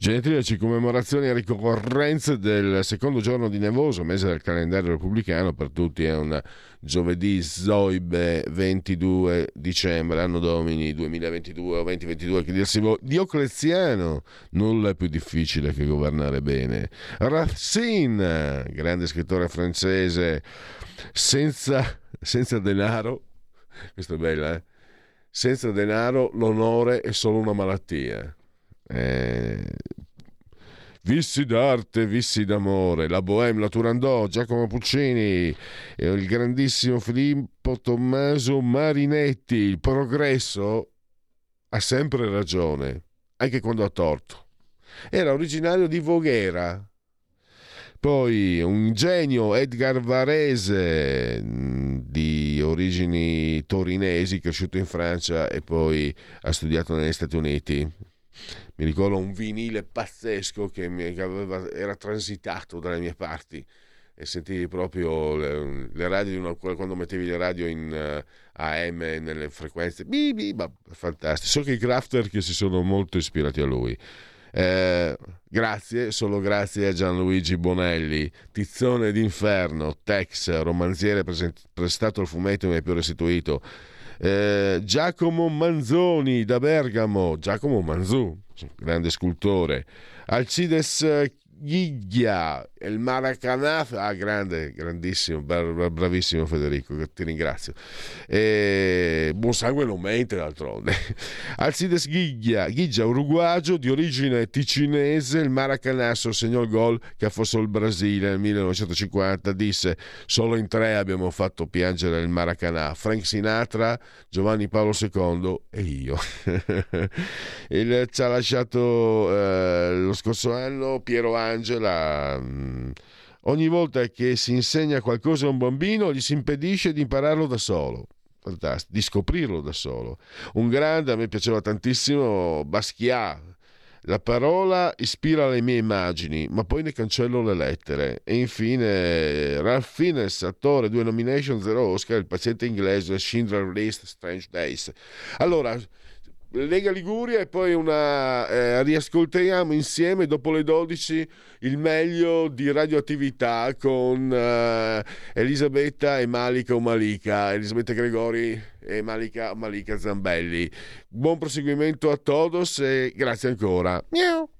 Genetriaci, commemorazioni e ricorrenze del secondo giorno di nevoso, mese del calendario repubblicano, per tutti è un giovedì Zoibe 22 dicembre, anno domini 2022 o 2022, che dirsi Diocleziano, nulla è più difficile che governare bene. Racine, grande scrittore francese, senza, senza denaro, questo è bello, eh? Senza denaro l'onore è solo una malattia. Eh, Vissi d'arte, vissi d'amore, la Bohème, la Turandot, Giacomo Puccini, il grandissimo Filippo Tommaso Marinetti. Il progresso ha sempre ragione, anche quando ha torto. Era originario di Voghera. Poi un genio, Edgar Varese, di origini torinesi, cresciuto in Francia e poi ha studiato negli Stati Uniti. Mi ricordo un vinile pazzesco che, mi, che aveva, era transitato dalle mie parti e sentivi proprio le, le radio quando mettevi le radio in uh, AM nelle frequenze bi, bi, bah, fantastico so che i crafter che si sono molto ispirati a lui eh, grazie, solo grazie a Gianluigi Bonelli, Tizzone d'Inferno, Tex, romanziere present- prestato al fumetto e mi ha più restituito. Eh, Giacomo Manzoni da Bergamo, Giacomo Manzù, grande scultore. Alcides Ghiglia, il Maracanã, ah, grande, grandissimo, bravissimo Federico, ti ringrazio. E buon sangue non mente d'altronde. [laughs] Alcides Ghiglia, Ghiglia uruguagio di origine ticinese, il Maracanã segnò il gol che affossò il Brasile nel 1950, disse solo in tre abbiamo fatto piangere il Maracanã, Frank Sinatra, Giovanni Paolo II e io. [laughs] il, ci ha lasciato eh, lo scorso anno Piero Angela, mm, ogni volta che si insegna qualcosa a un bambino gli si impedisce di impararlo da solo. Fantastico, di scoprirlo da solo. Un grande, a me piaceva tantissimo, Basquiat. La parola ispira le mie immagini, ma poi ne cancello le lettere. E infine Ralph Fiennes, attore, due nomination, zero Oscar, il paziente inglese, Schindler List, Strange Days. Allora, Lega Liguria e poi una eh, riascolteriamo insieme dopo le 12 il meglio di radioattività con eh, Elisabetta e Malika Malika, Elisabetta Gregori e Malika Malika Zambelli. Buon proseguimento a todos e grazie ancora. Miau.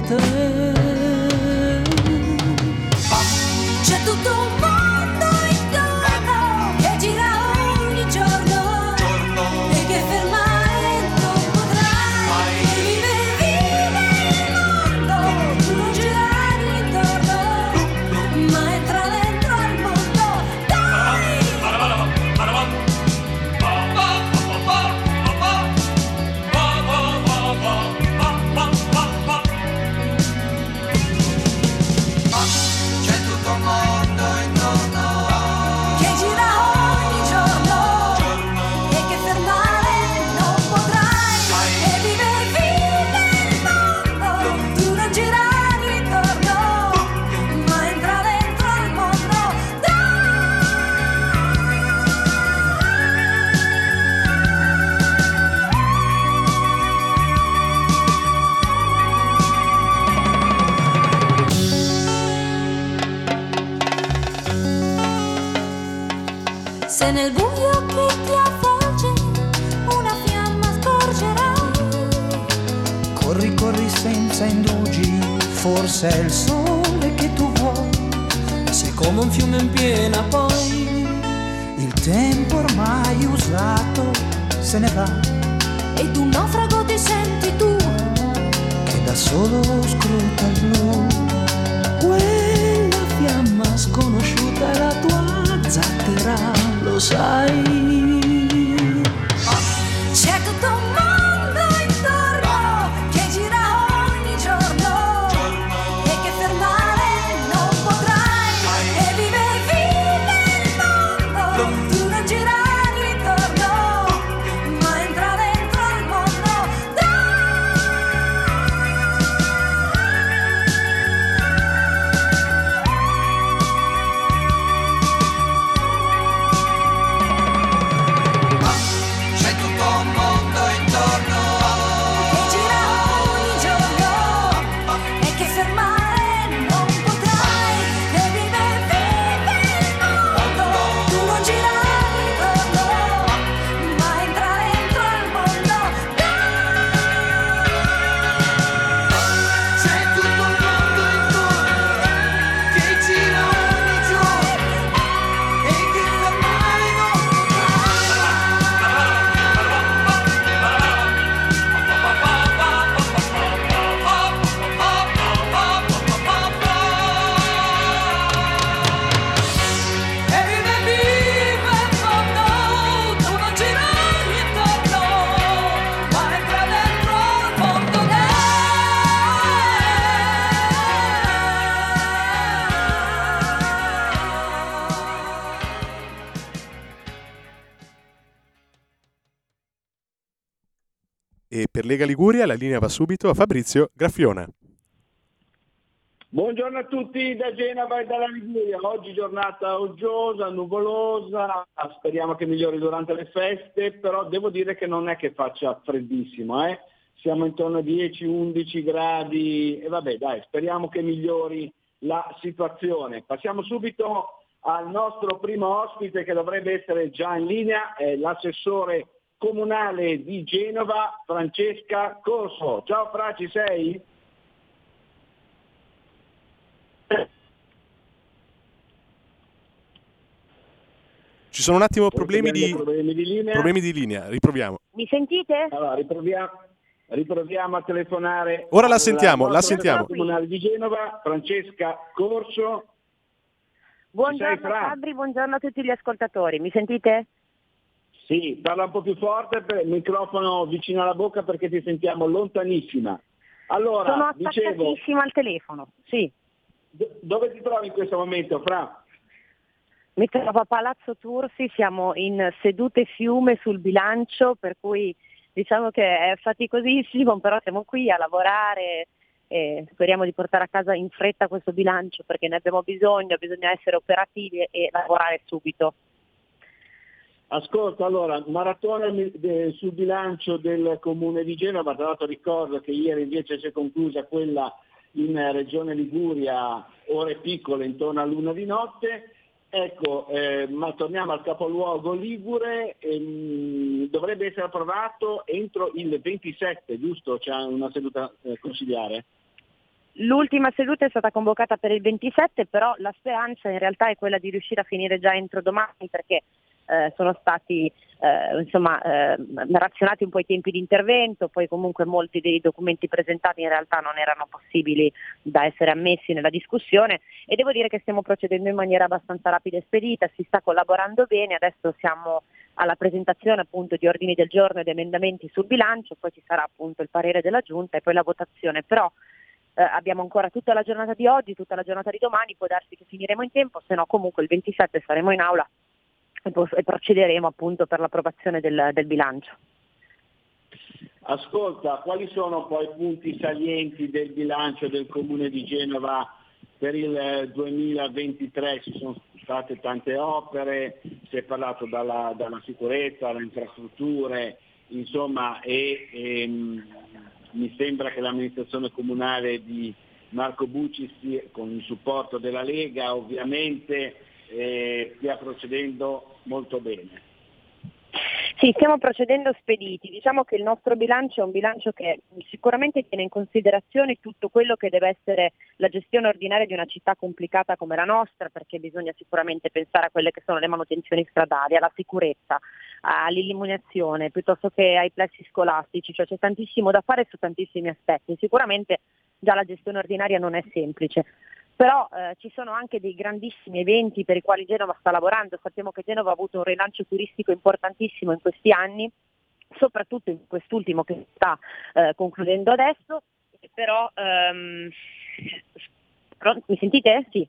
Intorno è il sole che tu vuoi. Sei come un fiume in piena poi, il tempo ormai usato se ne va. Ed un naufrago ti senti tu, che da solo scruta il blu. Quella fiamma sconosciuta è la tua zattera, lo sai. c'è tutto un mondo Lega Liguria la linea va subito a Fabrizio Graffiona. Buongiorno a tutti da Genova e dalla Liguria. Oggi giornata uggiosa, nuvolosa, speriamo che migliori durante le feste, però devo dire che non è che faccia freddissimo, eh? siamo intorno a 10-11 gradi e vabbè dai, speriamo che migliori la situazione. Passiamo subito al nostro primo ospite che dovrebbe essere già in linea, l'assessore comunale di Genova, Francesca Corso. Ciao Fra, ci sei? Ci sono un attimo problemi di, problemi di linea. problemi di linea, riproviamo. Mi sentite? Allora, riproviamo, riproviamo a telefonare. Ora la sentiamo, la sentiamo. comunale di Genova, Francesca Corso. Buongiorno? Fabri, buongiorno a tutti gli ascoltatori. Mi sentite? Sì, parla un po' più forte, per microfono vicino alla bocca perché ti sentiamo lontanissima. Allora, Sono dicevo, attaccatissima al telefono. Sì. do- dove ti trovi in questo momento, Fra? Mi trovo a Palazzo Tursi, siamo in sedute fiume sul bilancio, per cui diciamo che è faticosissimo, però siamo qui a lavorare e speriamo di portare a casa in fretta questo bilancio perché ne abbiamo bisogno, bisogna essere operativi e lavorare subito. Ascolta, allora, maratona sul bilancio del comune di Genova, tra l'altro ricordo che ieri invece si è conclusa quella in Regione Liguria, ore piccole, intorno a luna di notte. Ecco, eh, ma torniamo al capoluogo Ligure, ehm, dovrebbe essere approvato entro il 27, giusto? C'è una seduta eh, consigliare? L'ultima seduta è stata convocata per il 27, però la speranza in realtà è quella di riuscire a finire già entro domani perché eh, sono stati eh, insomma, eh, razionati un po' i tempi di intervento, poi comunque molti dei documenti presentati in realtà non erano possibili da essere ammessi nella discussione e devo dire che stiamo procedendo in maniera abbastanza rapida e spedita, si sta collaborando bene, adesso siamo alla presentazione appunto di ordini del giorno ed emendamenti sul bilancio, poi ci sarà appunto il parere della Giunta e poi la votazione, però eh, abbiamo ancora tutta la giornata di oggi, tutta la giornata di domani, può darsi che finiremo in tempo, se no comunque il 27 saremo in aula e, e procederemo appunto per l'approvazione del, del bilancio. Ascolta, quali sono poi i punti salienti del bilancio del Comune di Genova per il eh, 2023? Ci sono state tante opere, si è parlato dalla, dalla sicurezza, alle infrastrutture, insomma, e, ehm, mi sembra che l'amministrazione comunale di Marco Bucci, con il supporto della Lega, ovviamente eh, stia procedendo molto bene. Sì, stiamo procedendo spediti. Diciamo che il nostro bilancio è un bilancio che sicuramente tiene in considerazione tutto quello che deve essere la gestione ordinaria di una città complicata come la nostra, perché bisogna sicuramente pensare a quelle che sono le manutenzioni stradali, alla sicurezza, all'illuminazione, piuttosto che ai plessi scolastici, cioè c'è tantissimo da fare su tantissimi aspetti. Sicuramente già la gestione ordinaria non è semplice però eh, ci sono anche dei grandissimi eventi per i quali Genova sta lavorando, sappiamo che Genova ha avuto un rilancio turistico importantissimo in questi anni, soprattutto in quest'ultimo che sta eh, concludendo adesso, però ehm... mi sentite? Sì.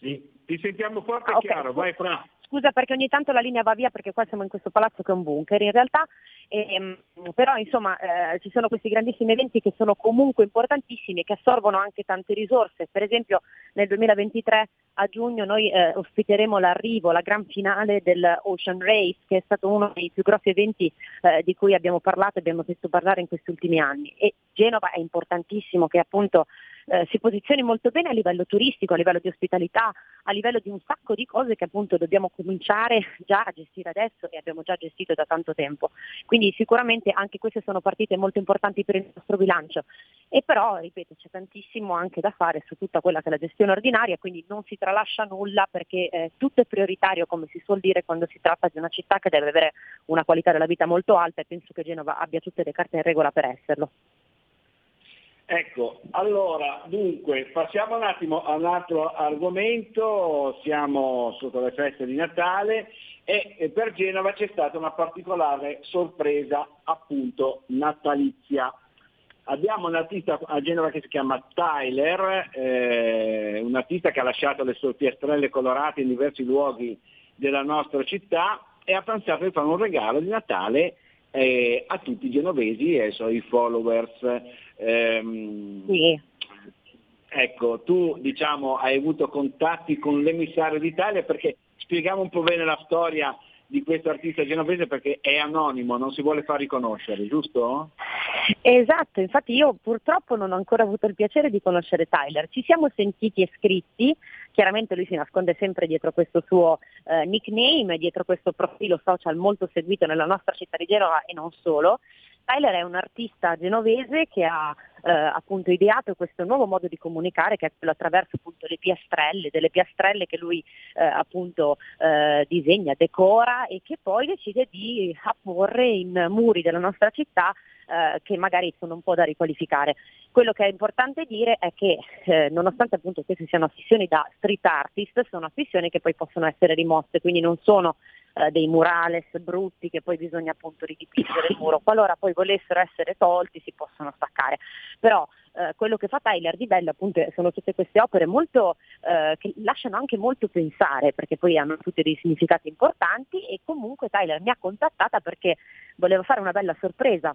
Sì, ti sentiamo forte e Ah, ok. chiaro, vai Fra. Scusa perché ogni tanto la linea va via perché qua siamo in questo palazzo che è un bunker in realtà, ehm, però insomma eh, ci sono questi grandissimi eventi che sono comunque importantissimi e che assorbono anche tante risorse. Per esempio nel 2023 a giugno noi eh, ospiteremo l'arrivo, la gran finale del Ocean Race che è stato uno dei più grossi eventi eh, di cui abbiamo parlato e abbiamo sentito parlare in questi ultimi anni e Genova è importantissimo che appunto eh, si posizioni molto bene a livello turistico, a livello di ospitalità, a livello di un sacco di cose che appunto dobbiamo cominciare già a gestire adesso e abbiamo già gestito da tanto tempo. Quindi sicuramente anche queste sono partite molto importanti per il nostro bilancio. E però, ripeto, c'è tantissimo anche da fare su tutta quella che è la gestione ordinaria, quindi non si tralascia nulla perché eh, tutto è prioritario, come si suol dire, quando si tratta di una città che deve avere una qualità della vita molto alta e penso che Genova abbia tutte le carte in regola per esserlo. Ecco, allora, dunque, passiamo un attimo a un altro argomento, siamo sotto le feste di Natale e per Genova c'è stata una particolare sorpresa appunto natalizia. Abbiamo un artista a Genova che si chiama Tyler, eh, un artista che ha lasciato le sue piastrelle colorate in diversi luoghi della nostra città e ha pensato di fare un regalo di Natale eh, a tutti i genovesi e ai suoi followers. Ehm, Ecco, tu diciamo hai avuto contatti con l'emissario d'Italia perché spieghiamo un po' bene la storia di questo artista genovese perché è anonimo, non si vuole far riconoscere, giusto? Esatto, infatti io purtroppo non ho ancora avuto il piacere di conoscere Tyler. Ci siamo sentiti e scritti, chiaramente lui si nasconde sempre dietro questo suo eh, nickname, dietro questo profilo social molto seguito nella nostra città di Genova e non solo. Tyler è un artista genovese che ha eh, appunto ideato questo nuovo modo di comunicare che è quello attraverso appunto le piastrelle, delle piastrelle che lui eh, appunto eh, disegna, decora e che poi decide di apporre in muri della nostra città eh, che magari sono un po' da riqualificare. Quello che è importante dire è che eh, nonostante appunto queste siano affissioni da street artist, sono affissioni che poi possono essere rimosse, quindi non sono eh, dei murales brutti che poi bisogna appunto ridipingere il muro. Qualora poi volessero essere tolti si possono staccare. Però eh, quello che fa Tyler di bello appunto sono tutte queste opere molto, eh, che lasciano anche molto pensare perché poi hanno tutti dei significati importanti e comunque Tyler mi ha contattata perché voleva fare una bella sorpresa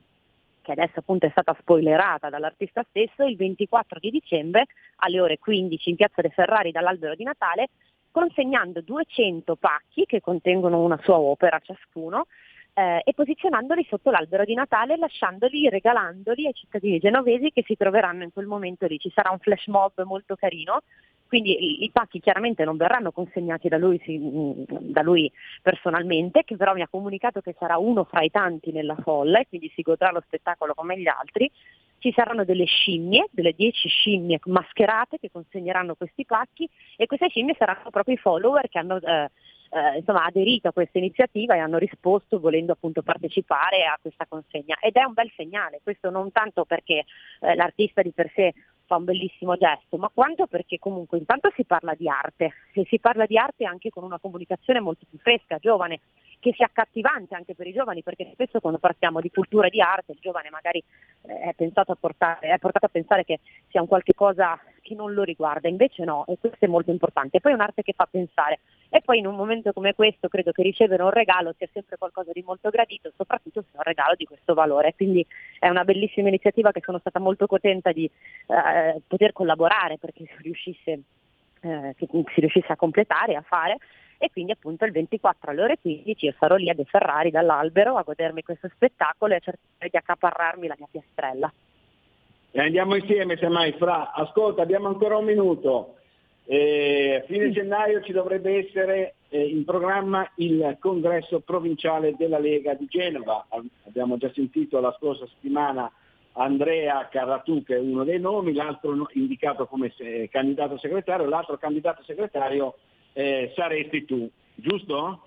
che adesso appunto è stata spoilerata dall'artista stesso, il 24 di dicembre alle ore 15 in Piazza dei Ferrari dall'albero di Natale, consegnando 200 pacchi che contengono una sua opera ciascuno eh, e posizionandoli sotto l'albero di Natale, lasciandoli, regalandoli ai cittadini genovesi che si troveranno in quel momento lì. Ci sarà un flash mob molto carino, quindi i, i pacchi chiaramente non verranno consegnati da lui, si- mh, da lui personalmente, che però mi ha comunicato che sarà uno fra i tanti nella folla e quindi si godrà lo spettacolo come gli altri. Ci saranno delle scimmie, delle 10 scimmie mascherate che consegneranno questi pacchi e queste scimmie saranno proprio i follower che hanno eh, eh, insomma, aderito a questa iniziativa e hanno risposto volendo appunto partecipare a questa consegna. Ed è un bel segnale, questo non tanto perché eh, l'artista di per sé fa un bellissimo gesto, ma quanto perché comunque intanto si parla di arte e si parla di arte anche con una comunicazione molto più fresca, giovane, che sia accattivante anche per i giovani, perché spesso quando parliamo di cultura e di arte il giovane magari eh, è, portare, è portato a pensare che sia un qualche cosa che non lo riguarda, invece no, e questo è molto importante. Poi è un'arte che fa pensare e poi in un momento come questo credo che ricevere un regalo sia sempre qualcosa di molto gradito, soprattutto se è un regalo di questo valore. Quindi è una bellissima iniziativa che sono stata molto contenta di eh, poter collaborare perché si riuscisse, eh, si riuscisse a completare, a fare e quindi appunto il 24 alle ore 15 io sarò lì a De Ferrari dall'albero a godermi questo spettacolo e a cercare di accaparrarmi la mia piastrella. E andiamo insieme semmai, Fra. Ascolta, abbiamo ancora un minuto. Eh, a fine gennaio ci dovrebbe essere eh, in programma il congresso provinciale della Lega di Genova. Abbiamo già sentito la scorsa settimana Andrea Carratù che è uno dei nomi, l'altro indicato come se- candidato segretario, l'altro candidato segretario eh, saresti tu, giusto?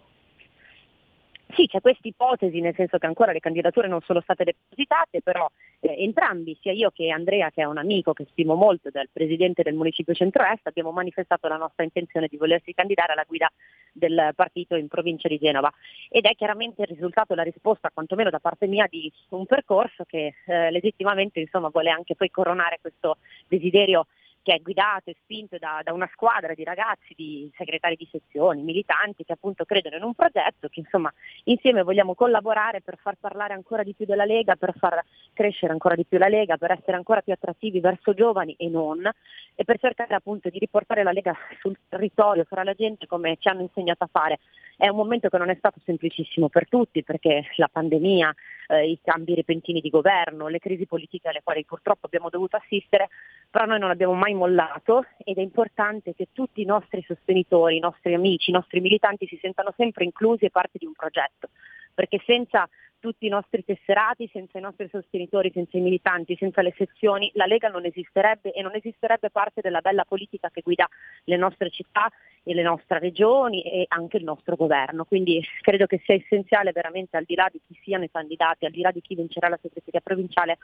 Sì, c'è questa ipotesi, nel senso che ancora le candidature non sono state depositate, però eh, entrambi, sia io che Andrea, che è un amico che stimo molto del presidente del Municipio Centro-Est, abbiamo manifestato la nostra intenzione di volersi candidare alla guida del partito in provincia di Genova. Ed è chiaramente il risultato, la risposta, quantomeno da parte mia, di un percorso che eh, legittimamente insomma, vuole anche poi coronare questo desiderio che è guidato e spinto da, da, una squadra di ragazzi, di segretari di sezioni, militanti che appunto credono in un progetto, che insomma insieme vogliamo collaborare per far parlare ancora di più della Lega, per far crescere ancora di più la Lega, per essere ancora più attrattivi verso giovani e non, e per cercare appunto di riportare la Lega sul territorio, fra la gente come ci hanno insegnato a fare. È un momento che non è stato semplicissimo per tutti perché la pandemia, eh, i cambi repentini di governo, le crisi politiche alle quali purtroppo abbiamo dovuto assistere, però noi non abbiamo mai mollato ed è importante che tutti i nostri sostenitori, i nostri amici, i nostri militanti si sentano sempre inclusi e parte di un progetto, perché senza tutti i nostri tesserati, senza i nostri sostenitori, senza i militanti, senza le sezioni, la Lega non esisterebbe e non esisterebbe parte della bella politica che guida le nostre città e le nostre regioni e anche il nostro governo. Quindi credo che sia essenziale veramente al di là di chi siano i candidati, al di là di chi vincerà la segreteria provinciale,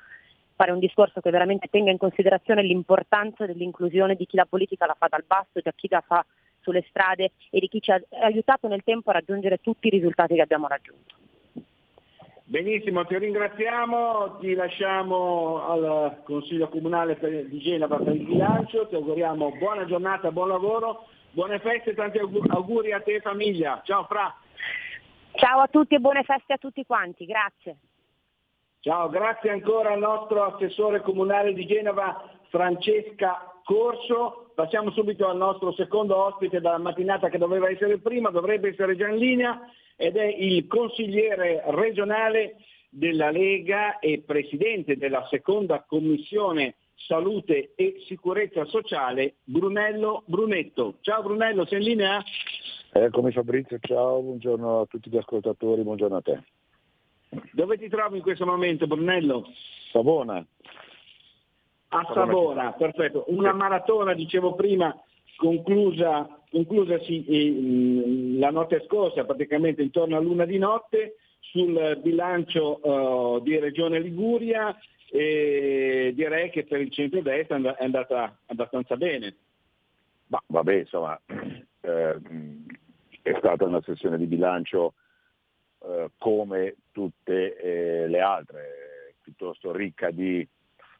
fare un discorso che veramente tenga in considerazione l'importanza dell'inclusione di chi la politica la fa dal basso, di chi la fa sulle strade e di chi ci ha aiutato nel tempo a raggiungere tutti i risultati che abbiamo raggiunto. Benissimo, ti ringraziamo, ti lasciamo al Consiglio Comunale per- di Genova per il bilancio, ti auguriamo buona giornata, buon lavoro, buone feste e tanti augu- auguri a te e famiglia. Ciao Fra. Ciao a tutti e buone feste a tutti quanti, grazie. Ciao, grazie ancora al nostro assessore comunale di Genova Francesca Corso. Passiamo subito al nostro secondo ospite dalla mattinata che doveva essere prima, dovrebbe essere già in linea ed è il consigliere regionale della Lega e presidente della seconda commissione salute e sicurezza sociale Brunello Brunetto. Ciao Brunello, sei in linea? Eccomi Fabrizio, ciao, buongiorno a tutti gli ascoltatori, buongiorno a te. Dove ti trovi in questo momento Brunello? Savona. A Savona, perfetto. Una maratona, dicevo prima, conclusa, conclusasi eh, la notte scorsa, praticamente intorno a luna di notte, sul bilancio eh, di Regione Liguria e direi che per il centro-destra è and- è andata abbastanza bene. Ma vabbè, insomma, eh, è stata una sessione di bilancio eh, come tutte le altre, piuttosto ricca di,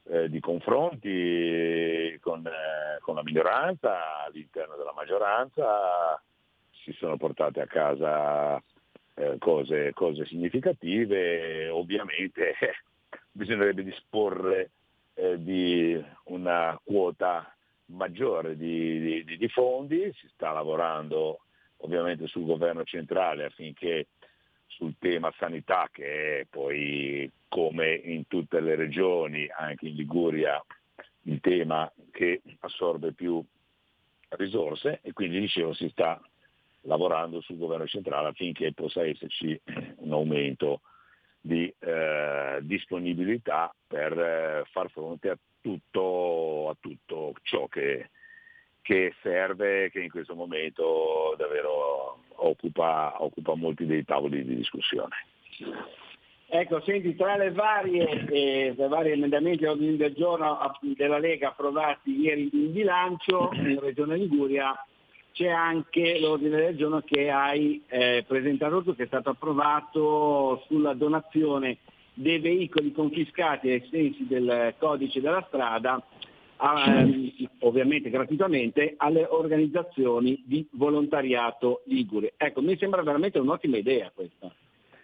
eh, di confronti con, eh, con la minoranza, all'interno della maggioranza si sono portate a casa eh, cose, cose significative, ovviamente [laughs] bisognerebbe disporre eh, di una quota maggiore di, di, di fondi, si sta lavorando ovviamente sul governo centrale affinché sul tema sanità che è poi come in tutte le regioni, anche in Liguria, il tema che assorbe più risorse e quindi dicevo si sta lavorando sul governo centrale affinché possa esserci un aumento di eh, disponibilità per eh, far fronte a tutto, a tutto ciò che, che serve, che in questo momento davvero occupa, occupa molti dei tavoli di discussione. Ecco, senti, tra le varie, eh, i vari emendamenti ordini del giorno della Lega approvati ieri in bilancio in Regione Liguria c'è anche l'ordine del giorno che hai eh, presentato tu, che è stato approvato sulla donazione dei veicoli confiscati ai sensi del codice della strada, a- ehm, ovviamente gratuitamente, alle organizzazioni di volontariato ligure. Ecco, mi sembra veramente un'ottima idea questa.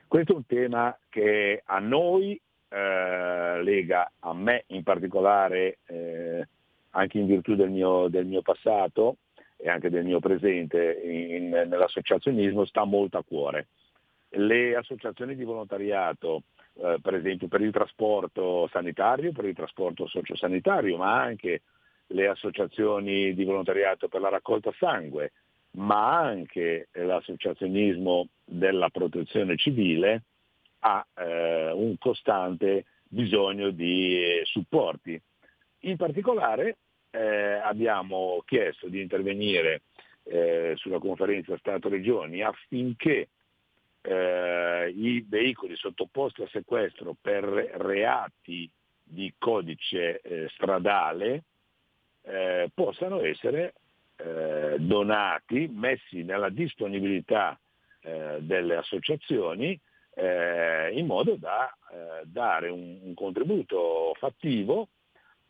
Questo è un tema che a noi eh, lega, a me in particolare, eh, anche in virtù del mio, del mio passato e anche del mio presente in- nell'associazionismo, sta molto a cuore. Le associazioni di volontariato, eh, per esempio per il trasporto sanitario, per il trasporto sociosanitario, ma anche le associazioni di volontariato per la raccolta sangue, ma anche l'associazionismo della protezione civile ha eh, un costante bisogno di eh, supporti. In particolare eh, abbiamo chiesto di intervenire eh, sulla conferenza Stato-Regioni affinché eh, i veicoli sottoposti a sequestro per reati di codice eh, stradale eh, possano essere eh, donati, messi nella disponibilità eh, delle associazioni eh, in modo da dare un, un, contributo fattivo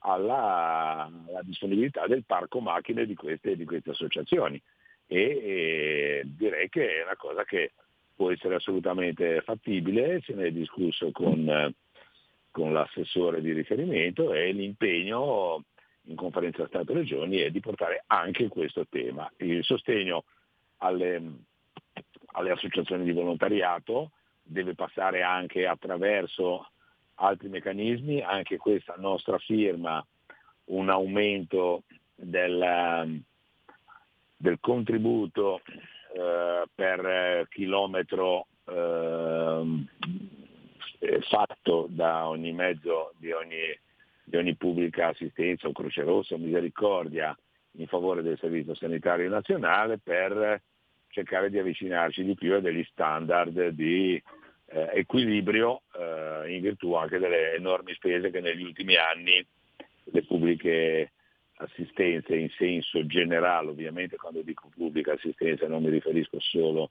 alla, alla, disponibilità del parco macchine di queste, di queste associazioni. E, e, direi che è una cosa che può essere assolutamente fattibile, se ne è discusso con, con l'assessore di riferimento e l'impegno in conferenza Stato-Regioni è di portare anche questo tema, il sostegno alle, alle associazioni di volontariato deve passare anche attraverso altri meccanismi, anche questa nostra firma un aumento del, del contributo eh, per chilometro eh, fatto da ogni mezzo di ogni di ogni pubblica assistenza o Croce Rossa o Misericordia in favore del Servizio Sanitario Nazionale per cercare di avvicinarci di più a degli standard di eh, equilibrio eh, in virtù anche delle enormi spese che negli ultimi anni le pubbliche assistenze in senso generale, ovviamente pubblica assistenza non mi riferisco solo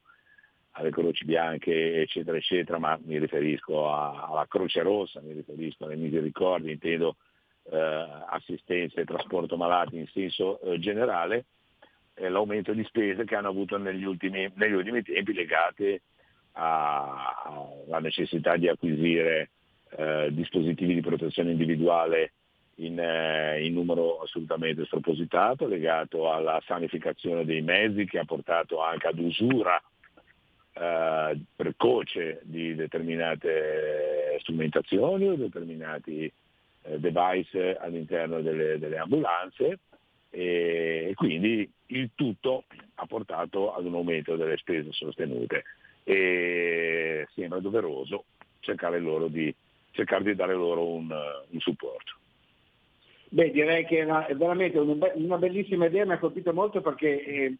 alle croci bianche, eccetera, eccetera, ma mi riferisco a, alla Croce Rossa, mi riferisco alle misericordie, intendo eh, assistenza e trasporto malati in senso eh, generale, eh, l'aumento di spese che hanno avuto negli ultimi, negli ultimi tempi legate alla necessità di acquisire eh, dispositivi di protezione individuale in, eh, in, numero assolutamente spropositato, legato alla sanificazione dei mezzi che ha portato anche ad usura eh, precoce di determinate strumentazioni o determinati eh, device all'interno delle, delle ambulanze e, e, quindi il tutto ha portato ad un aumento delle spese sostenute e sembra doveroso cercare, di, cercare di dare loro un, un supporto. Beh, direi che è, veramente una, bellissima idea, mi ha colpito molto perché eh,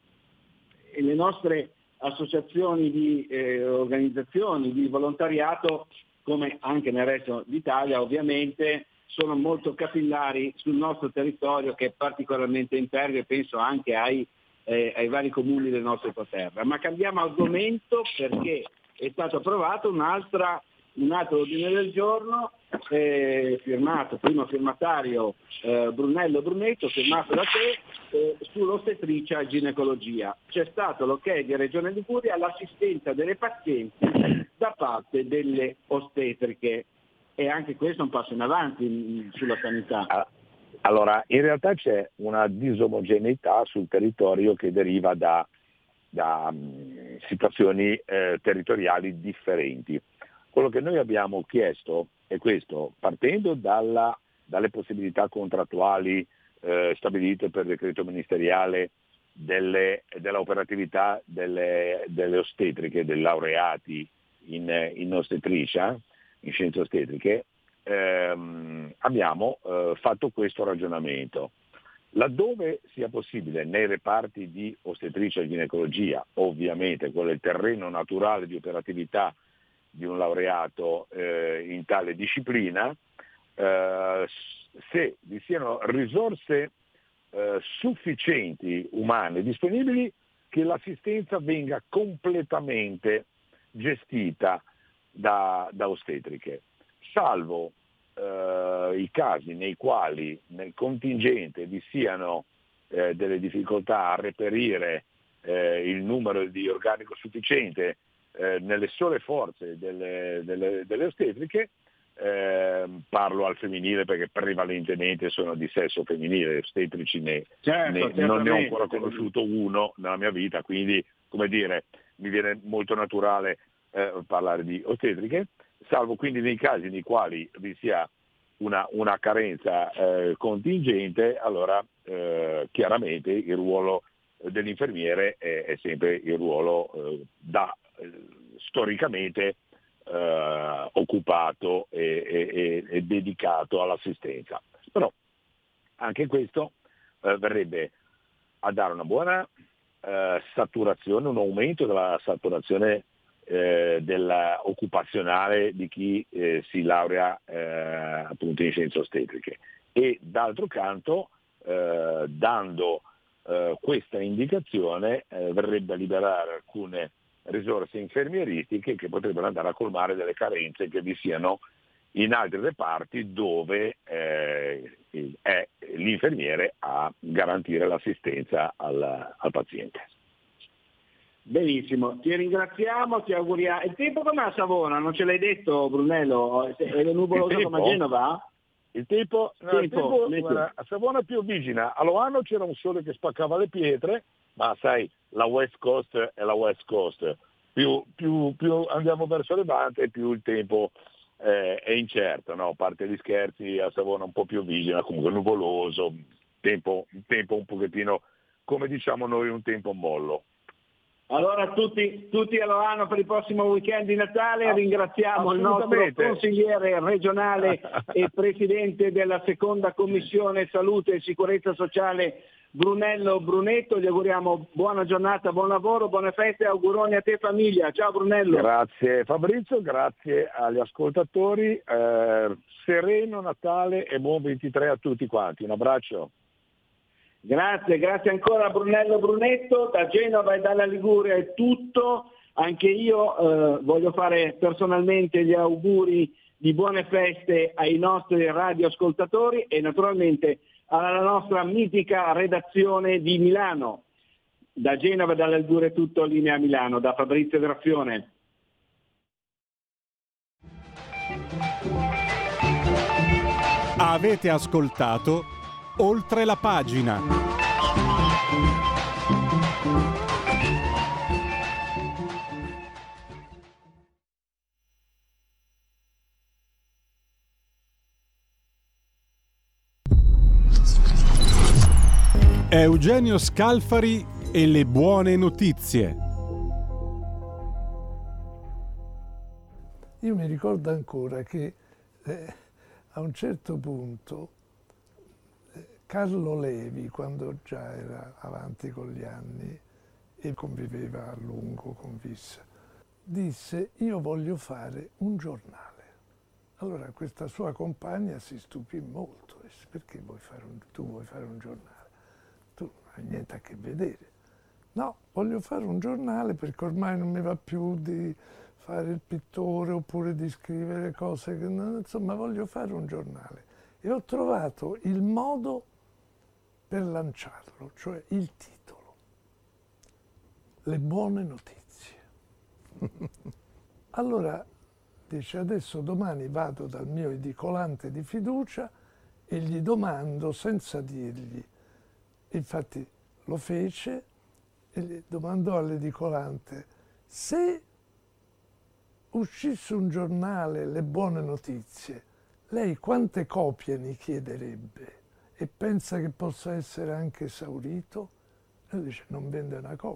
le nostre associazioni di eh, organizzazioni di volontariato, come anche nel resto d'Italia ovviamente, sono molto capillari sul nostro territorio che è particolarmente impervio e penso anche ai, eh, ai vari comuni del nostro entroterra. Ma cambiamo argomento perché è stato approvato un'altra, un altro ordine del giorno eh, firmato, primo firmatario eh, Brunello Brunetto, firmato da te, eh, sull'ostetricia e ginecologia. C'è stato l'ok di Regione Liguria all'assistenza delle pazienti da parte delle ostetriche e anche questo è un passo in avanti sulla sanità. Ah, allora, in realtà c'è una disomogeneità sul territorio che deriva da, da um, situazioni eh, territoriali differenti. Quello che noi abbiamo chiesto è questo, partendo dalla, dalle possibilità contrattuali eh, stabilite per decreto ministeriale delle, della operatività delle, delle, ostetriche, dei laureati in, in ostetricia, in scienze ostetriche, ehm, abbiamo eh, fatto questo ragionamento. Laddove sia possibile nei reparti di ostetricia e ginecologia, ovviamente quello è il terreno naturale di operatività di un laureato eh, in tale disciplina, eh, se vi siano risorse eh, sufficienti umane disponibili, che l'assistenza venga completamente gestita da, da ostetriche, salvo eh, i casi nei quali nel contingente vi siano eh, delle difficoltà a reperire eh, il numero di organico sufficiente eh, nelle sole forze delle, delle, delle ostetriche, ehm, parlo al femminile perché prevalentemente sono di sesso femminile, ostetrici ne, certo, ne, non ne ho ancora conosciuto uno nella mia vita, quindi come dire, mi viene molto naturale eh, parlare di ostetriche, salvo quindi nei casi nei quali vi sia una, una carenza eh, contingente, allora eh, chiaramente il ruolo dell'infermiere è, è sempre il ruolo eh, da eh, storicamente eh, occupato e, e- e dedicato all'assistenza. Però anche questo eh, verrebbe a dare una buona eh, saturazione, un aumento della saturazione eh, della occupazionale di chi eh, si laurea eh, appunto in scienze ostetriche e d'altro canto eh, dando eh, questa indicazione eh, verrebbe a liberare alcune risorse infermieristiche che potrebbero andare a colmare delle carenze che vi siano in altri reparti dove eh, è l'infermiere a garantire l'assistenza al, al paziente. Benissimo, ti ringraziamo, ti auguriamo. Il tempo com'è a Savona? Non ce l'hai detto Brunello? È nuvoloso come a? Genova? Il tempo, no, il Tempo, tempo, meteo. guarda, a Savona più vigina, a Loano c'era un sole che spaccava le pietre, ma sai, la West Coast è la West Coast. Più, più- più andiamo verso Levante, più il tempo eh, è incerto, no? a parte gli scherzi, a Savona un po' più vigina, comunque nuvoloso, tempo, tempo un pochettino, come diciamo noi, un tempo mollo. Allora tutti, tutti a Loano per il prossimo weekend di Natale, ringraziamo il nostro consigliere regionale [laughs] e presidente della seconda commissione salute e sicurezza sociale Brunello Brunetto, gli auguriamo buona giornata, buon lavoro, buone feste, auguroni a te famiglia, ciao Brunello. Grazie Fabrizio, grazie agli ascoltatori, eh, sereno Natale e buon 23 a tutti quanti, un abbraccio. Grazie, grazie ancora Brunello Brunetto, da Genova e dalla Liguria è tutto, anche io eh, voglio fare personalmente gli auguri di buone feste ai nostri radioascoltatori e naturalmente alla nostra mitica redazione di Milano. Da Genova e dalla Liguria è tutto, linea Milano, da Fabrizio Graffione. Avete ascoltato Oltre la pagina. Eugenio Scalfari e le buone notizie. Io mi ricordo ancora che eh, a un certo punto Carlo Levi, quando già era avanti con gli anni e conviveva a lungo con Vissa, disse io voglio fare un giornale. Allora questa sua compagna si stupì molto, disse perché vuoi un, tu vuoi fare un giornale? Tu non hai niente a che vedere. No, voglio fare un giornale perché ormai non mi va più di fare il pittore oppure di scrivere cose che insomma voglio fare un giornale. E ho trovato il modo per lanciarlo, cioè il titolo. Le buone notizie. [laughs] allora dice adesso domani vado dal mio edicolante di fiducia e gli domando senza dirgli. Infatti lo fece e gli domandò all'edicolante se uscisse un giornale Le buone notizie, lei quante copie ne chiederebbe e pensa che possa essere anche esaurito? Lui dice non vende una copia.